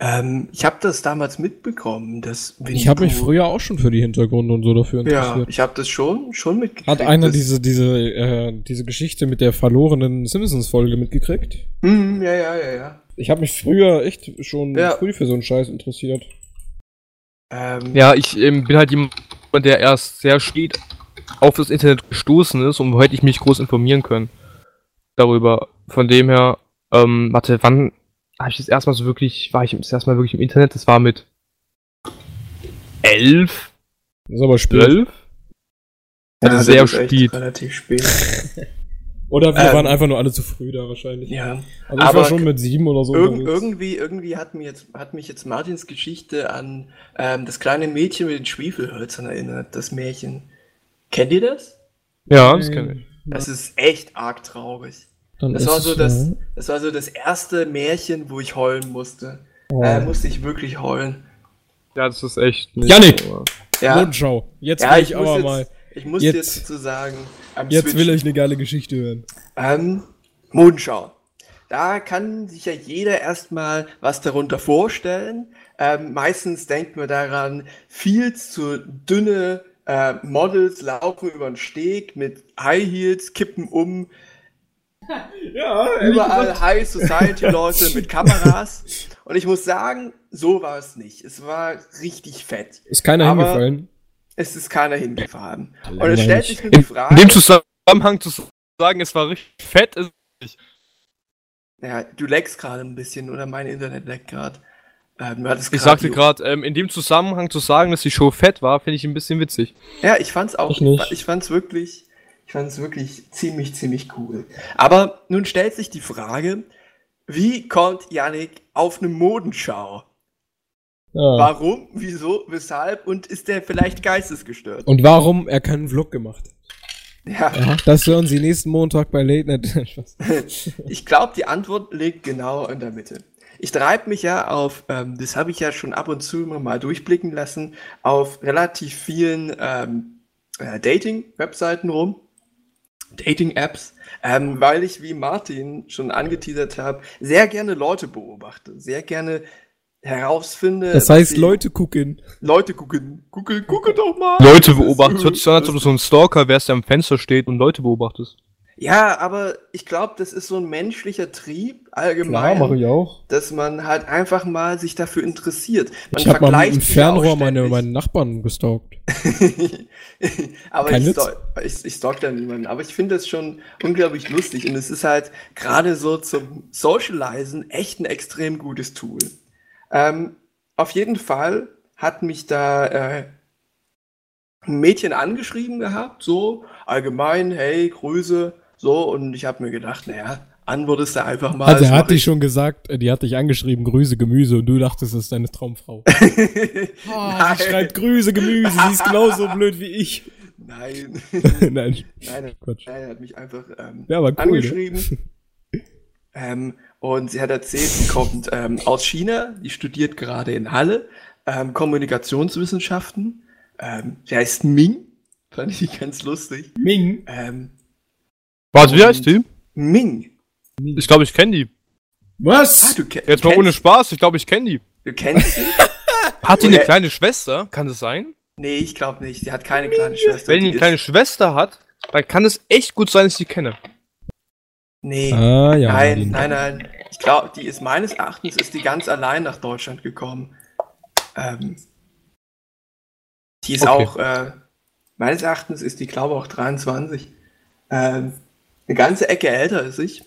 Ähm, ich habe das damals mitbekommen, dass Winnie Ich habe mich früher auch schon für die Hintergründe und so dafür Ja, interessiert. ich habe das schon schon mitgekriegt. Hat einer diese, diese, äh, diese Geschichte mit der verlorenen Simpsons-Folge mitgekriegt? Hm, ja, ja, ja, ja. Ich habe mich früher echt schon Ja. früh für so einen Scheiß interessiert. Ähm, Ja, ich ähm, bin halt jemand, der erst sehr spät auf das Internet gestoßen ist und hätte ich mich groß informieren können darüber. Von dem her, ähm, warte, wann habe ich das erstmal so wirklich, war ich das erstmal wirklich im Internet? Das war mit elf, Das ist aber spät. zwölf? ja, also das sehr spät. Relativ spät. <laughs> Oder wir Ähm, waren einfach nur alle zu früh da wahrscheinlich. Ja. Also ich aber war schon mit sieben oder so. Irg unterwegs. irgendwie, irgendwie hat, mir jetzt, hat mich jetzt Martins Geschichte an ähm, das kleine Mädchen mit den Schwefelhölzern erinnert, das Märchen. Kennt ihr das? Ja, das kenne ich. Das ist echt arg traurig. Dann Das ist war so das, das war so das erste Märchen, wo ich heulen musste. Oh. Äh, musste ich wirklich heulen. Ja, das ist echt nicht. Janik! Ja, Rundschau. Jetzt ja will ich, ich aber jetzt, mal. ich muss Jetzt- jetzt, sozusagen am Jetzt Switch. will ich eine geile Geschichte hören. Ähm, Modenschau. Da kann sich ja jeder erstmal was darunter vorstellen. Ähm, meistens denkt man daran, viel zu dünne äh, Models laufen über den Steg mit High Heels, kippen um, Ja, überall High Society <laughs> Leute mit Kameras. Und ich muss sagen, so war es nicht. Es war richtig fett. Ist keiner Aber- hingefallen. Es ist keiner hingefahren. Und es stellt sich nur In, die Frage. in dem Zusammenhang zu sagen, es war richtig fett, ist ja, du leckst gerade ein bisschen oder mein Internet leckt gerade. Ähm, du hattest Ich sagte gerade, ähm, in dem Zusammenhang zu sagen, dass die Show fett war, finde ich ein bisschen witzig. Ja, ich fand's auch, Ich nicht. ich fand's wirklich, ich fand's wirklich ziemlich, ziemlich cool. Aber nun stellt sich die Frage, wie kommt Yannick auf eine Modenschau? Ja. Warum, wieso, weshalb und ist der vielleicht geistesgestört? Und warum er keinen Vlog gemacht hat. Ja, Ja, das hören Sie nächsten Montag bei Late Night. <laughs> <laughs> Ich glaube, die Antwort liegt genau in der Mitte. Ich treibe mich ja auf, ähm, das habe ich ja schon ab und zu immer mal durchblicken lassen, auf relativ vielen ähm, äh, Dating-Webseiten rum. Dating-Apps, ähm, weil ich, wie Martin schon angeteasert habe, sehr gerne Leute beobachte, sehr gerne herausfinde. Das heißt, Leute gucken. Leute gucken, gucken, gucken doch mal. Leute Das ist- beobachtet. Hört sich so an, als ob du so ein Stalker wärst, der am Fenster steht und Leute beobachtest. Ja, aber ich glaube, das ist so ein menschlicher Trieb allgemein. ich auch. dass man halt einfach mal sich dafür interessiert. Man Ich habe mal mit dem Fernrohr meine, ständig. meine Nachbarn gestalkt. <laughs> aber Kein ich, stalk, ich, ich stalk da niemanden. Aber ich finde das schon unglaublich lustig. Und es ist halt gerade so zum Socializen echt ein extrem gutes Tool. Ähm, auf jeden Fall hat mich da äh, ein Mädchen angeschrieben gehabt, so allgemein, hey, Grüße, so. Und ich habe mir gedacht, naja, antwortest du einfach mal. Also er hat dich ich. schon gesagt, äh, die hat dich angeschrieben, Grüße, Gemüse, und du dachtest, das ist deine Traumfrau. <laughs> Ah, sie schreibt Grüße, Gemüse, sie ist genauso <laughs> blöd wie ich. Nein. <laughs> Nein, Nein, Quatsch. Nein, er hat mich einfach ähm, Ja, aber cool. Ne? angeschrieben. ähm, und sie hat erzählt, sie kommt ähm, aus China, die studiert gerade in Halle ähm, Kommunikationswissenschaften. Ähm, sie heißt Ming, fand ich ganz lustig. Ming. Ähm, Warte, wie heißt die? Ming. Ich glaube, ich kenne die. Ah, Was? du, ke Jetzt mal ohne Spaß, ich glaube, ich kenne die. Du kennst sie? <laughs> Hat die eine kleine Schwester? Kann das sein? nee, ich glaube nicht. Sie hat keine kleine Schwester. Wenn die eine ist- kleine Schwester hat, dann kann es echt gut sein, dass ich die kenne. Nee. Ah, ja. nein, nein, nein. Ich glaube, die ist meines Erachtens ist die ganz allein nach Deutschland gekommen. Ähm, die ist Okay. auch, äh, meines Erachtens ist die, glaube ich, auch 23. Ähm, eine ganze Ecke älter als ich.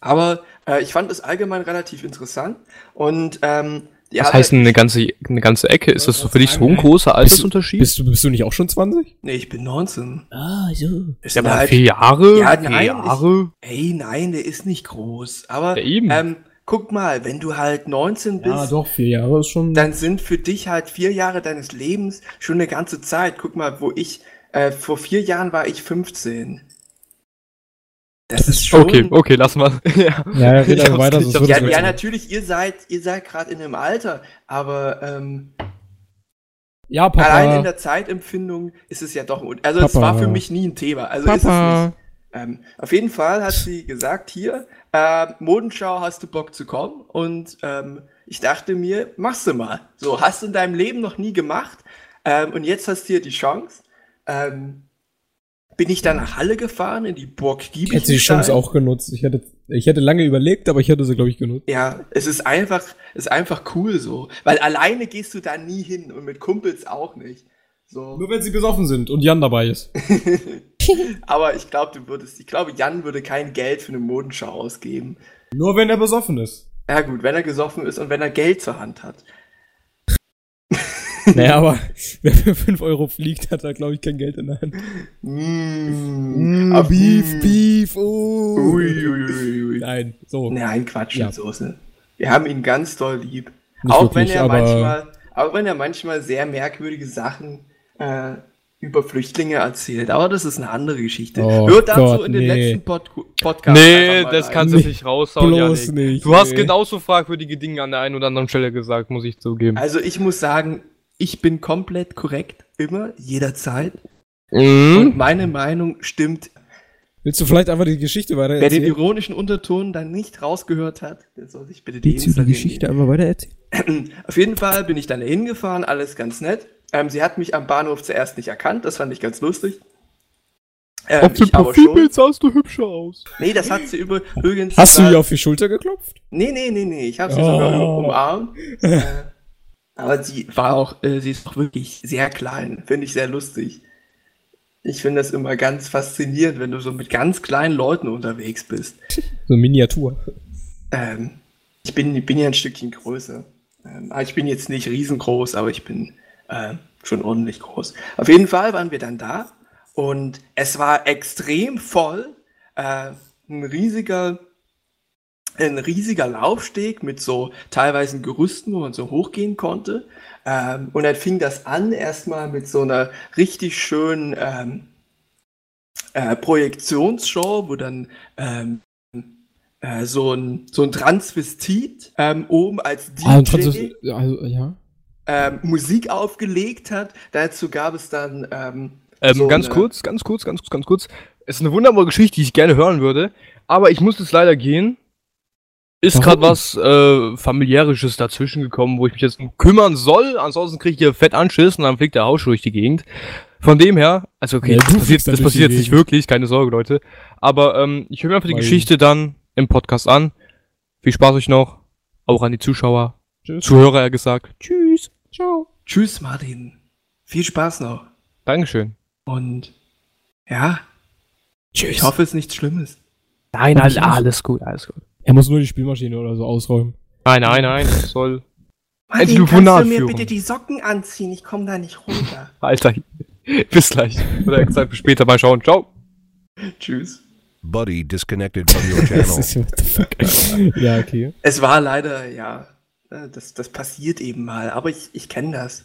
Aber äh, ich fand es allgemein relativ interessant. Und ähm, die Was hat heißt eine ganze, eine ganze Ecke? Ist das so für dich so ein großer Altersunterschied? Bist du, bist du nicht auch schon 20? Nee, ich bin 19. Ah, so. Ist ja, aber halt- vier Jahre? Ja, vier nein, Jahre? Ey, nein, der ist nicht groß. Aber Ja, eben. ähm, guck mal, wenn du halt 19 bist, Ja, doch, vier Jahre ist schon. dann sind für dich halt vier Jahre deines Lebens schon eine ganze Zeit. Guck mal, wo ich, äh, vor vier Jahren war ich 15. Das ist schon. Okay, okay, lass mal. <laughs> ja. ja, red hab's weiter, sonst Ja, es ja, natürlich, ihr seid, ihr seid gerade in einem Alter, aber ähm, Ja, Papa. allein in der Zeitempfindung ist es ja doch, also es Papa. war für mich nie ein Thema. Also ist es Papa. nicht. Ähm, auf jeden Fall hat sie gesagt, hier, äh, Modenschau, hast du Bock zu kommen? Und ähm, ich dachte mir, machst du mal. So, hast du in deinem Leben noch nie gemacht ähm, und jetzt hast du hier die Chance. Ähm, bin ich dann nach Halle gefahren, in die Burg Ich hätte die. Chance auch genutzt. Ich hätte, ich hätte lange überlegt, aber ich hätte sie, glaube ich, genutzt. Ja, es ist einfach, es ist einfach cool so. Weil alleine gehst du da nie hin und mit Kumpels auch nicht. So. Nur wenn sie besoffen sind und Jan dabei ist. <laughs> <laughs> Aber ich glaube, du würdest, ich glaube, Jan würde kein Geld für eine Modenschau ausgeben. Nur wenn er besoffen ist. Ja gut, wenn er gesoffen ist und wenn er Geld zur Hand hat. <laughs> naja, aber <laughs> wer für 5 Euro fliegt, hat da, glaube ich, kein Geld in der Hand. Mm, Ah, Beef, mm. Beef, oh. Ui, ui, ui, ui. Nein, so. Nein, Quatsch Ja. mit Soße. Wir haben ihn ganz doll lieb. Nicht auch wenn wirklich, er aber- manchmal, auch wenn er manchmal sehr merkwürdige Sachen äh, über Flüchtlinge erzählt. Aber das ist eine andere Geschichte. Oh Hört dazu Gott, in den nee. letzten Pod Podcast. Nee, das rein. kannst du Nee, nicht raushauen, bloß Janik. nicht, Du hast nee. genauso fragwürdige Dinge an der einen oder anderen Stelle gesagt, muss ich zugeben. Also ich muss sagen, ich bin komplett korrekt, immer, jederzeit. Mhm. Und meine Meinung stimmt. Willst du vielleicht einfach die Geschichte weiter Wer den erzählen? ironischen Unterton dann nicht rausgehört hat, der soll sich bitte Willst du die deinstallieren. Geschichte einfach weiter erzählen? <clears throat> Auf jeden Fall bin ich dann hingefahren, alles ganz nett. Ähm, sie hat mich am Bahnhof zuerst nicht erkannt, das fand ich ganz lustig. Ähm, Auf dem ich aber schon. Profilbild sahst du hübscher aus. Nee, das hat sie über, übrigens. Hast du ihr auf die Schulter geklopft? Nee, nee, nee, nee, ich habe sie Oh. sogar umarmt. äh, <laughs> aber sie war auch, äh, sie ist auch wirklich sehr klein, finde ich sehr lustig. Ich finde das immer ganz faszinierend, wenn du so mit ganz kleinen Leuten unterwegs bist. <laughs> So Miniatur. Ähm, ich bin, bin ja ein Stückchen größer. Ähm, ich bin jetzt nicht riesengroß, aber ich bin äh, schon ordentlich groß. Auf jeden Fall waren wir dann da und es war extrem voll. Äh, ein riesiger, ein riesiger Laufsteg mit so teilweise Gerüsten, wo man so hochgehen konnte. Ähm, und dann fing das an erstmal mit so einer richtig schönen ähm, äh, Projektionsshow, wo dann ähm, äh, so ein, so ein Transvestit ähm, oben als DJ Ah, also, ja. ähm, Musik aufgelegt hat. Dazu gab es dann ähm, Ähm, so ganz eine- kurz, ganz kurz, ganz kurz, ganz kurz. Es ist eine wunderbare Geschichte, die ich gerne hören würde, aber ich muss jetzt leider gehen. Ist gerade was äh, familiärisches dazwischen gekommen, wo ich mich jetzt kümmern soll. Ansonsten kriege ich hier fett Anschiss und dann fliegt der Hausschuh durch die Gegend. Von dem her, also okay, Ja, das passiert, das passiert jetzt nicht wirklich, keine Sorge, Leute. Aber ähm, ich höre mir einfach die Weil- Geschichte dann im Podcast an. Viel Spaß euch noch. Auch an die Zuschauer. Tschüss. Zuhörer, ja gesagt. Tschüss. Ciao. Tschüss, Martin. Viel Spaß noch. Dankeschön. Und ja, Tschüss. ich hoffe, es ist nichts Schlimmes. Nein, auch. alles gut, alles gut. Er muss nur die Spielmaschine oder so ausräumen. Nein, nein, nein, das soll. Martin, Telefonat kannst du mir führen. bitte die Socken anziehen? Ich komme da nicht runter. <laughs> Alter, bis gleich. Oder exakt bis später mal schauen. Ciao. Tschüss. Buddy disconnected from your <laughs> channel. ist, ja, okay. Es war leider, ja, äh, das, das passiert eben mal, aber ich, ich kenne das.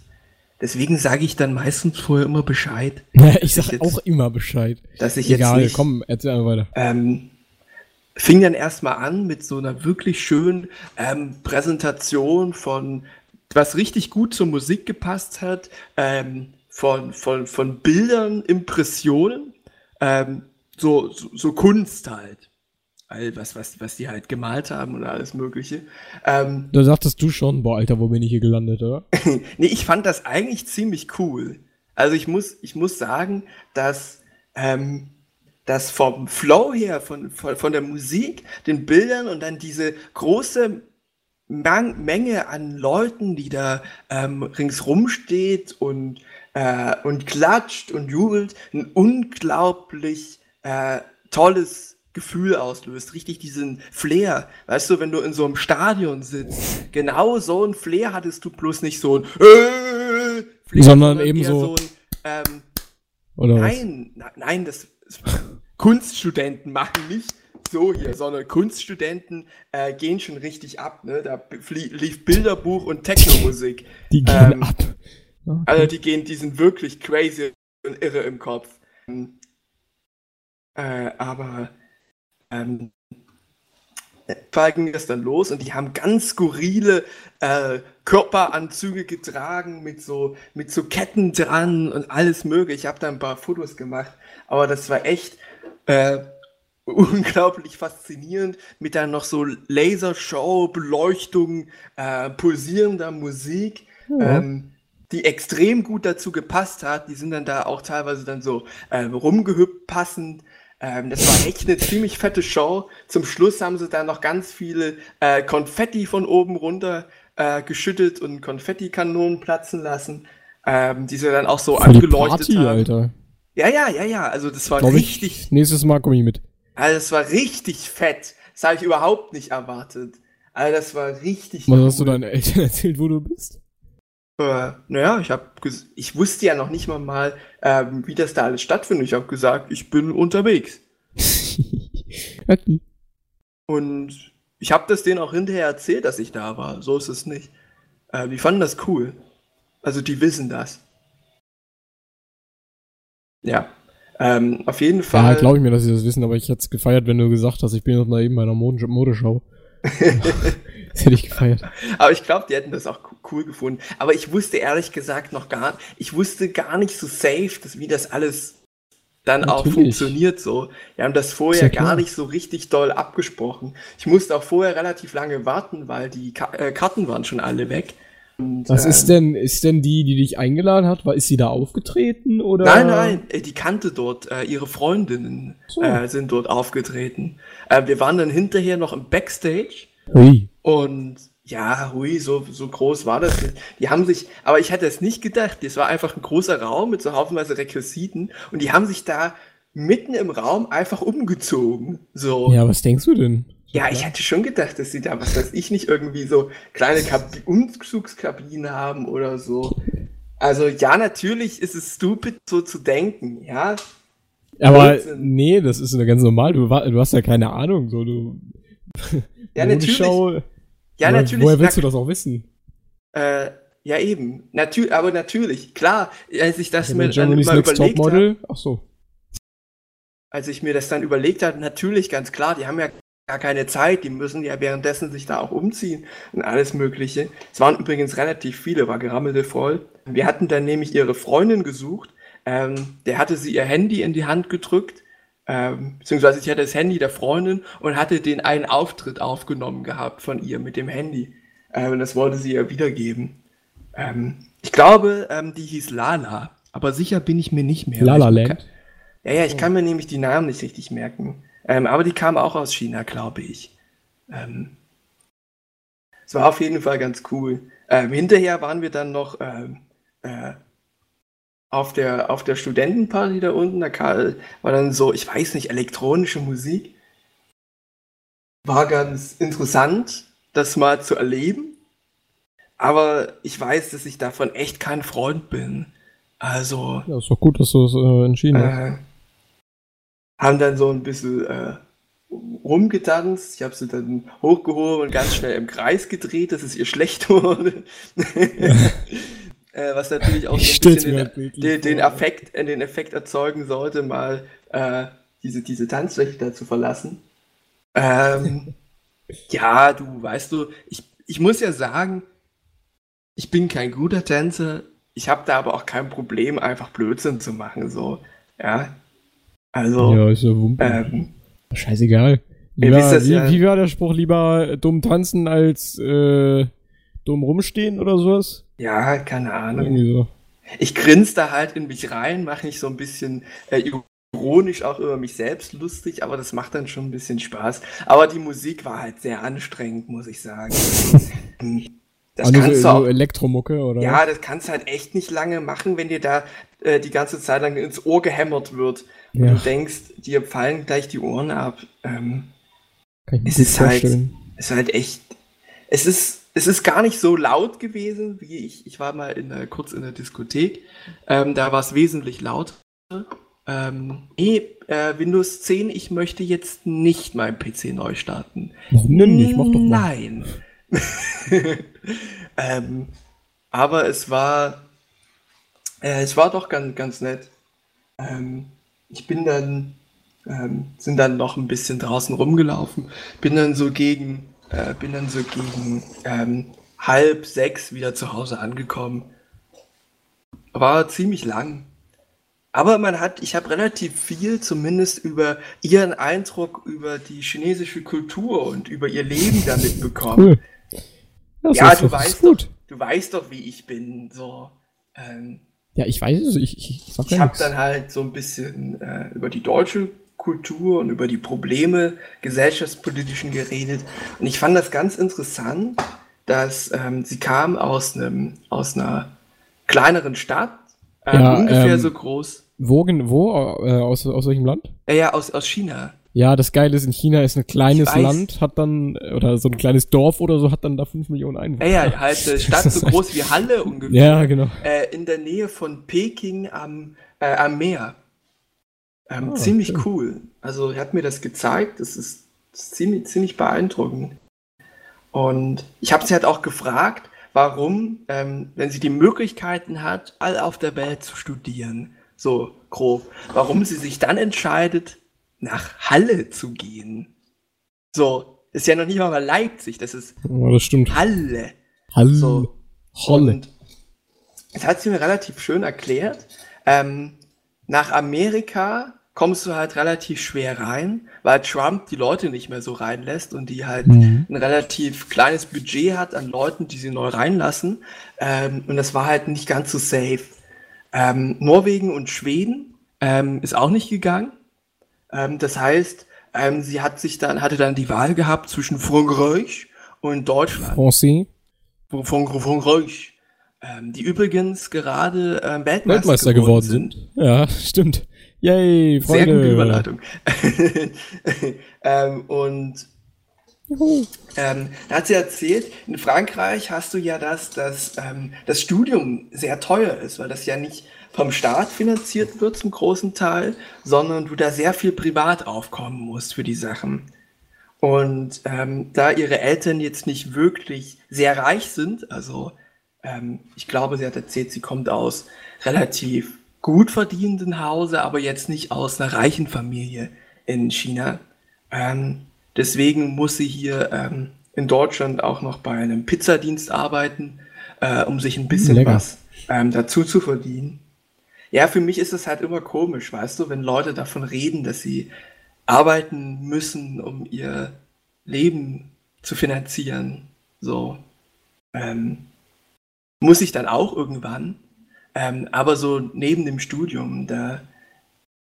Deswegen sage ich dann meistens vorher immer Bescheid, Naja, <laughs> ich ich sag jetzt- auch immer Bescheid. dass ich Egal, jetzt nicht, komm, erzähl einfach weiter. ähm, fing dann erstmal an mit so einer wirklich schönen ähm, Präsentation von, was richtig gut zur Musik gepasst hat, ähm, von, von, von Bildern, Impressionen, ähm, so, so, so Kunst halt. All was, was, was die halt gemalt haben und alles Mögliche. Ähm, Da sagtest du schon, boah, Alter, wo bin ich hier gelandet, oder? <laughs> Nee, ich fand das eigentlich ziemlich cool. Also ich muss, ich muss sagen, dass ähm, das vom Flow her, von, von, von der Musik, den Bildern und dann diese große Man Menge an Leuten, die da ähm, ringsrum steht und, äh, und klatscht und jubelt, ein unglaublich äh, tolles Gefühl auslöst. Richtig diesen Flair. Weißt du, wenn du in so einem Stadion sitzt, genau so ein Flair hattest du bloß nicht so ein äh, Flair, Sondern eben eher so- ein, ähm, Oder? Nein, na, nein, das, das Kunststudenten machen nicht so hier, sondern Kunststudenten äh, gehen schon richtig ab. Ne? Da lief Bilderbuch und Technomusik. Die gehen ähm, ab. Okay. Also die gehen, die sind wirklich crazy und irre im Kopf. Ähm, Äh, aber ähm, Fall ging das dann los und die haben ganz skurrile äh, Körperanzüge getragen mit so, mit so Ketten dran und alles mögliche. Ich habe da ein paar Fotos gemacht, aber das war echt äh, <laughs> unglaublich faszinierend mit dann noch so Lasershow, Beleuchtung, äh, pulsierender Musik, Ja. ähm, die extrem gut dazu gepasst hat. Die sind dann da auch teilweise dann so äh, rumgehüpft passend. Ähm, das war echt eine ziemlich fette Show. Zum Schluss haben sie dann noch ganz viele äh, Konfetti von oben runter äh, geschüttet und Konfettikanonen platzen lassen, ähm, die sie dann auch so die angeleuchtet Party, haben. Alter. Ja, ja, ja, ja. Also das war Glaub richtig, ich, nächstes Mal komme ich mit. also das war richtig fett. Das habe ich überhaupt nicht erwartet. Also das war richtig Was hast du cool. deinen Eltern <laughs> erzählt, wo du bist? Äh, naja, ich hab ich wusste ja noch nicht mal mal, ähm, wie das da alles stattfindet. Ich habe gesagt, ich bin unterwegs. <laughs> okay. Und ich habe das denen auch hinterher erzählt, dass ich da war. So ist es nicht. Äh, die fanden das cool. Also die wissen das. Ja. Ähm, auf jeden Ja, Fall. glaube ich mir, dass sie das wissen, aber ich hätte es gefeiert, wenn du gesagt hast, ich bin noch mal eben bei einer Mode Modeschau. <laughs> das hätte ich gefeiert. Aber ich glaube, die hätten das auch co- cool gefunden. Aber ich wusste ehrlich gesagt noch gar ich wusste gar nicht so safe, dass, wie das alles dann auch Natürlich. funktioniert so. Wir haben das vorher ja gar nicht so richtig doll abgesprochen. Ich musste auch vorher relativ lange warten, weil die Ka äh, Karten waren schon alle weg. Und, Was äh, ist denn, ist denn die, die dich eingeladen hat, war, ist sie da aufgetreten oder? Nein, nein, äh, die kannte dort, äh, ihre Freundinnen So. äh, sind dort aufgetreten. Äh, wir waren dann hinterher noch im Backstage Ui. Und ja, hui, so, so groß war das nicht. Die haben sich, aber ich hätte es nicht gedacht. Das war einfach ein großer Raum mit so haufenweise Requisiten und die haben sich da mitten im Raum einfach umgezogen. So. Ja, was denkst du denn? Ja, ich hätte schon gedacht, dass sie da, was weiß ich, nicht irgendwie so kleine Kab Umzugskabinen haben oder so. Also ja, natürlich ist es stupid, so zu denken, ja. Aber Blödsinn. nee, das ist ja ganz normal. Du, du hast ja keine Ahnung. So, du, Ja, <laughs> natürlich. Modeschau, Ja, woher, natürlich. Woher willst du das auch wissen? Äh, ja, eben. Natür aber natürlich, klar, als ich das Ja, mir dann mal überlegt habe, Topmodel? Ach so. als ich mir das dann überlegt habe, natürlich ganz klar, die haben ja gar keine Zeit, die müssen ja währenddessen sich da auch umziehen und alles Mögliche. Es waren übrigens relativ viele, war gerammelte voll. Wir hatten dann nämlich ihre Freundin gesucht, ähm, der hatte sie ihr Handy in die Hand gedrückt, ähm, beziehungsweise sie hatte das Handy der Freundin und hatte den einen Auftritt aufgenommen gehabt von ihr mit dem Handy. Ähm, das wollte sie ihr wiedergeben. Ähm, ich glaube, ähm, die hieß Lala, aber sicher bin ich mir nicht mehr. La La weil ich- Land. ja, ja, ich kann mir nämlich die Namen nicht richtig merken. Ähm, aber die kam auch aus China, glaube ich. Ähm, es war auf jeden Fall ganz cool. Ähm, hinterher waren wir dann noch ähm, äh, auf, der, auf der Studentenparty da unten. Da war dann so, ich weiß nicht, elektronische Musik. War ganz interessant, das mal zu erleben. Aber ich weiß, dass ich davon echt kein Freund bin. Also, Ja, ist doch gut, dass du es äh, entschieden hast. äh, haben dann so ein bisschen äh, rumgetanzt. Ich habe sie dann hochgehoben und ganz schnell im Kreis gedreht, dass es ihr schlecht <laughs> wurde. äh, was natürlich auch so den, den, den. Effekt, äh, den Effekt erzeugen sollte, mal äh, diese, diese Tanzfläche da zu verlassen. Ähm, <laughs> ja, du weißt du, ich, ich muss ja sagen, ich bin kein guter Tänzer. Ich habe da aber auch kein Problem, einfach Blödsinn zu machen. So, ja. Also, ja, ist ja Wumpe. ähm, Scheißegal. Lieber, das wie, ja. wie war der Spruch? Lieber dumm tanzen als äh, dumm rumstehen oder sowas? ja, keine Ahnung. So. Ich grinse da halt in mich rein, mache mich so ein bisschen äh, ironisch auch über mich selbst lustig, aber das macht dann schon ein bisschen Spaß. Aber die Musik war halt sehr anstrengend, muss ich sagen. <laughs> Das Also kannst so, du so auch, Elektromucke, oder? ja, das kannst du halt echt nicht lange machen, wenn dir da äh, die ganze Zeit lang ins Ohr gehämmert wird und Ja. du denkst, dir fallen gleich die Ohren ab. Ähm, Kann ich mir es ist halt- vorstellen. es ist halt echt. Es ist, es ist gar nicht so laut gewesen, wie ich. Ich war mal in, der- kurz in der Diskothek. Ähm, da war es wesentlich lauter. Ähm, nee, äh, Windows 10, ich möchte jetzt nicht meinen PC neu starten. Warum denn nicht? Mach doch mal. Nein. <laughs> ähm, aber es war, äh, es war doch ganz, ganz nett. Ähm, ich bin dann, ähm, sind dann noch ein bisschen draußen rumgelaufen, bin dann so gegen, äh, bin dann so gegen ähm, halb sechs wieder zu Hause angekommen. War ziemlich lang. Aber man hat, ich habe relativ viel zumindest über ihren Eindruck über die chinesische Kultur und über ihr Leben da mitbekommen. Cool. Ja, Ja, du weißt gut. doch, du weißt doch, wie ich bin. So, ähm, Ja, ich weiß es. Ich, ich, ich sag ich habe dann halt so ein bisschen äh, über die deutsche Kultur und über die Probleme gesellschaftspolitischen geredet. Und ich fand das ganz interessant, dass ähm, sie kam aus einem aus einer kleineren Stadt, äh, Ja, ungefähr ähm, so groß. Wo, wo äh, aus, aus welchem Land? Ja, ja, aus, aus China. Ja, das Geile ist, in China ist ein kleines. Land, hat dann, oder so ein kleines Dorf oder so, hat dann da 5 Millionen Einwohner. Ja, ja, halt eine Stadt so <laughs> groß wie Halle ungefähr. Ja, genau. Äh, in der Nähe von Peking am, äh, am Meer. Ähm, Ah, ziemlich okay. cool. Also er hat mir das gezeigt. Das ist, das ist ziemlich, ziemlich beeindruckend. Und ich habe sie halt auch gefragt, warum, ähm, wenn sie die Möglichkeiten hat, all auf der Welt zu studieren, so grob, warum sie sich dann entscheidet, nach Halle zu gehen. So, ist ja noch nicht mal Leipzig, das ist Ja, das stimmt. Halle. Halle. So. Holle. Und das hat sie mir relativ schön erklärt. Ähm, nach Amerika kommst du halt relativ schwer rein, weil Trump die Leute nicht mehr so reinlässt und die halt Mhm. ein relativ kleines Budget hat an Leuten, die sie neu reinlassen. Ähm, und das war halt nicht ganz so safe. Ähm, Norwegen und Schweden ähm, ist auch nicht gegangen. Ähm, das heißt, ähm, sie hat sich dann, hatte dann die Wahl gehabt zwischen Frankreich und Deutschland Francais. von Reusch, ähm, die übrigens gerade ähm, Weltmeister, Weltmeister geworden sind. Ja, <laughs> stimmt. Yay, Freude. Sehr gute Überleitung. <laughs> ähm, und ähm, da hat sie erzählt, in Frankreich hast du ja das, dass ähm, das Studium sehr teuer ist, weil das ja nicht vom Staat finanziert wird zum großen Teil, sondern du da sehr viel privat aufkommen musst für die Sachen. Und ähm, da ihre Eltern jetzt nicht wirklich sehr reich sind, also ähm, ich glaube, sie hat erzählt, sie kommt aus relativ gut verdienenden Hause, aber jetzt nicht aus einer reichen Familie in China. Ähm, deswegen muss sie hier ähm, in Deutschland auch noch bei einem Pizzadienst arbeiten, äh, um sich ein bisschen Lecker. was ähm, dazu zu verdienen. Ja, für mich ist es halt immer komisch, weißt du, wenn Leute davon reden, dass sie arbeiten müssen, um ihr Leben zu finanzieren. So. Ähm, muss ich dann auch irgendwann. Ähm, aber so neben dem Studium, da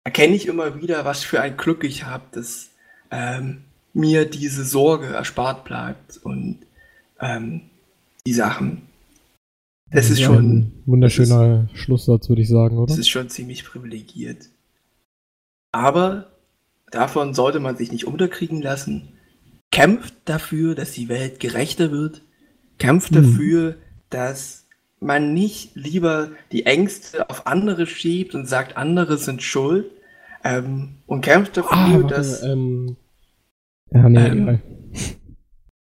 erkenne ich immer wieder, was für ein Glück ich habe, dass ähm, mir diese Sorge erspart bleibt und ähm, die Sachen. Das ist Ja, schon, ein wunderschöner Schlusssatz, würde ich sagen, oder? das ist schon ziemlich privilegiert. Aber davon sollte man sich nicht unterkriegen lassen. Kämpft dafür, dass die Welt gerechter wird. Kämpft Mhm. dafür, dass man nicht lieber die Ängste auf andere schiebt und sagt, andere sind schuld. Ähm, und kämpft dafür, Ah, warte, dass ähm. Ja, nee, Ähm.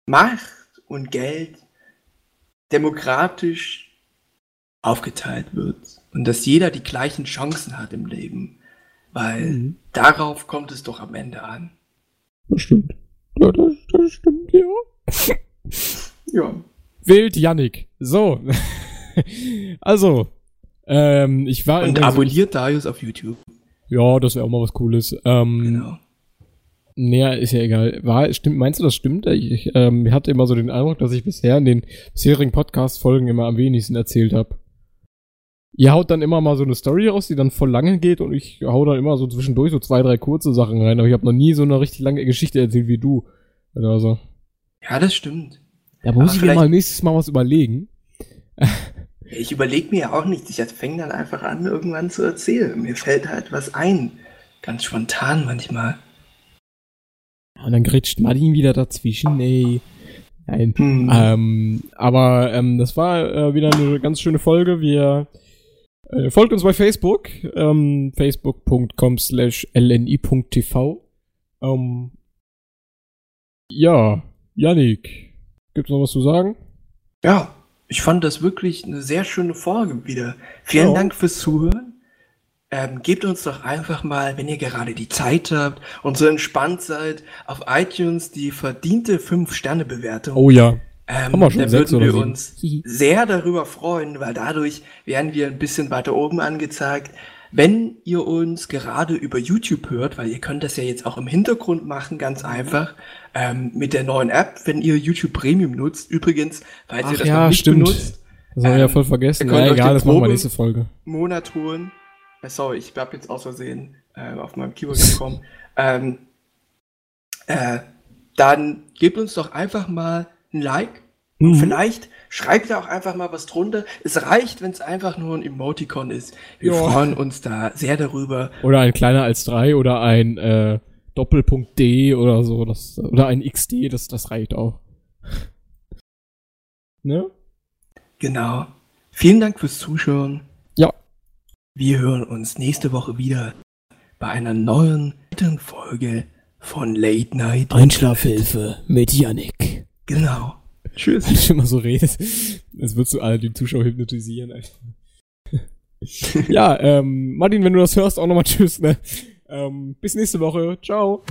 Macht und Geld demokratisch aufgeteilt wird und dass jeder die gleichen Chancen hat im Leben, weil Mhm. darauf kommt es doch am Ende an. Das stimmt. Ja, das, das stimmt, ja. Ja. Wild Yannick. So. <laughs> also. Ähm, ich war Und abonniert Darius auf YouTube. Ja, das wäre auch mal was Cooles. Ähm, Genau. Naja, ist ja egal. War, stimmt, meinst du, das stimmt? Ich ähm, hatte immer so den Eindruck, dass ich bisher in den bisherigen Podcast-Folgen immer am wenigsten erzählt habe. Ihr haut dann immer mal so eine Story raus, die dann voll lange geht und ich hau dann immer so zwischendurch so zwei, drei kurze Sachen rein, aber ich habe noch nie so eine richtig lange Geschichte erzählt wie du. Also, Ja, das stimmt. da muss Aber ich mir vielleicht- mal nächstes Mal was überlegen. <laughs> Ich überlege mir ja auch nichts. Ich fange dann einfach an, irgendwann zu erzählen. Mir fällt halt was ein. Ganz spontan manchmal. Und dann grätscht Martin wieder dazwischen, ey. Nein. Hm. Ähm, aber ähm, das war äh, wieder eine ganz schöne Folge. Wir äh, folgt uns bei Facebook, ähm, facebook.com slash lni.tv. Ähm, ja, Yannick, gibt's noch was zu sagen? Ja, ich fand das wirklich eine sehr schöne Folge wieder. Vielen Ja. Dank fürs Zuhören. Ähm, gebt uns doch einfach mal, wenn ihr gerade die Zeit habt und so entspannt seid, auf iTunes die verdiente 5-Sterne-Bewertung. Oh ja. ähm, haben wir schon da würden wir uns sehr darüber freuen, weil dadurch werden wir ein bisschen weiter oben angezeigt. Wenn ihr uns gerade über YouTube hört, weil ihr könnt das ja jetzt auch im Hintergrund machen, ganz einfach, ähm, mit der neuen App, wenn ihr YouTube Premium nutzt. Übrigens, falls ihr Ach das ja, noch nicht stimmt. benutzt, Das haben wir ja Ähm, voll vergessen. ihr Ja, egal, das machen wir nächste Folge. Monat holen. Äh, sorry, ich habe jetzt aus Versehen äh, auf meinem Keyboard gekommen. <laughs> ähm, äh, dann gebt uns doch einfach mal ein Like. Und Mhm. vielleicht schreibt ihr auch einfach mal was drunter. Es reicht, wenn es einfach nur ein Emoticon ist. Wir Ja. freuen uns da sehr darüber. Oder ein kleiner als drei oder ein äh, Doppelpunkt D oder so, das, oder ein XD, das, das reicht auch. <laughs> ne? Genau. Vielen Dank fürs Zuschauen. Wir hören uns nächste Woche wieder bei einer neuen Folge von Late Night. Einschlafhilfe mit Yannick. Genau. Tschüss. Wenn du immer so redest, als würdest du alle die Zuschauer hypnotisieren. <laughs> Ja, ähm, Martin, wenn du das hörst, auch nochmal Tschüss, ne? Ähm, bis nächste Woche. Ciao.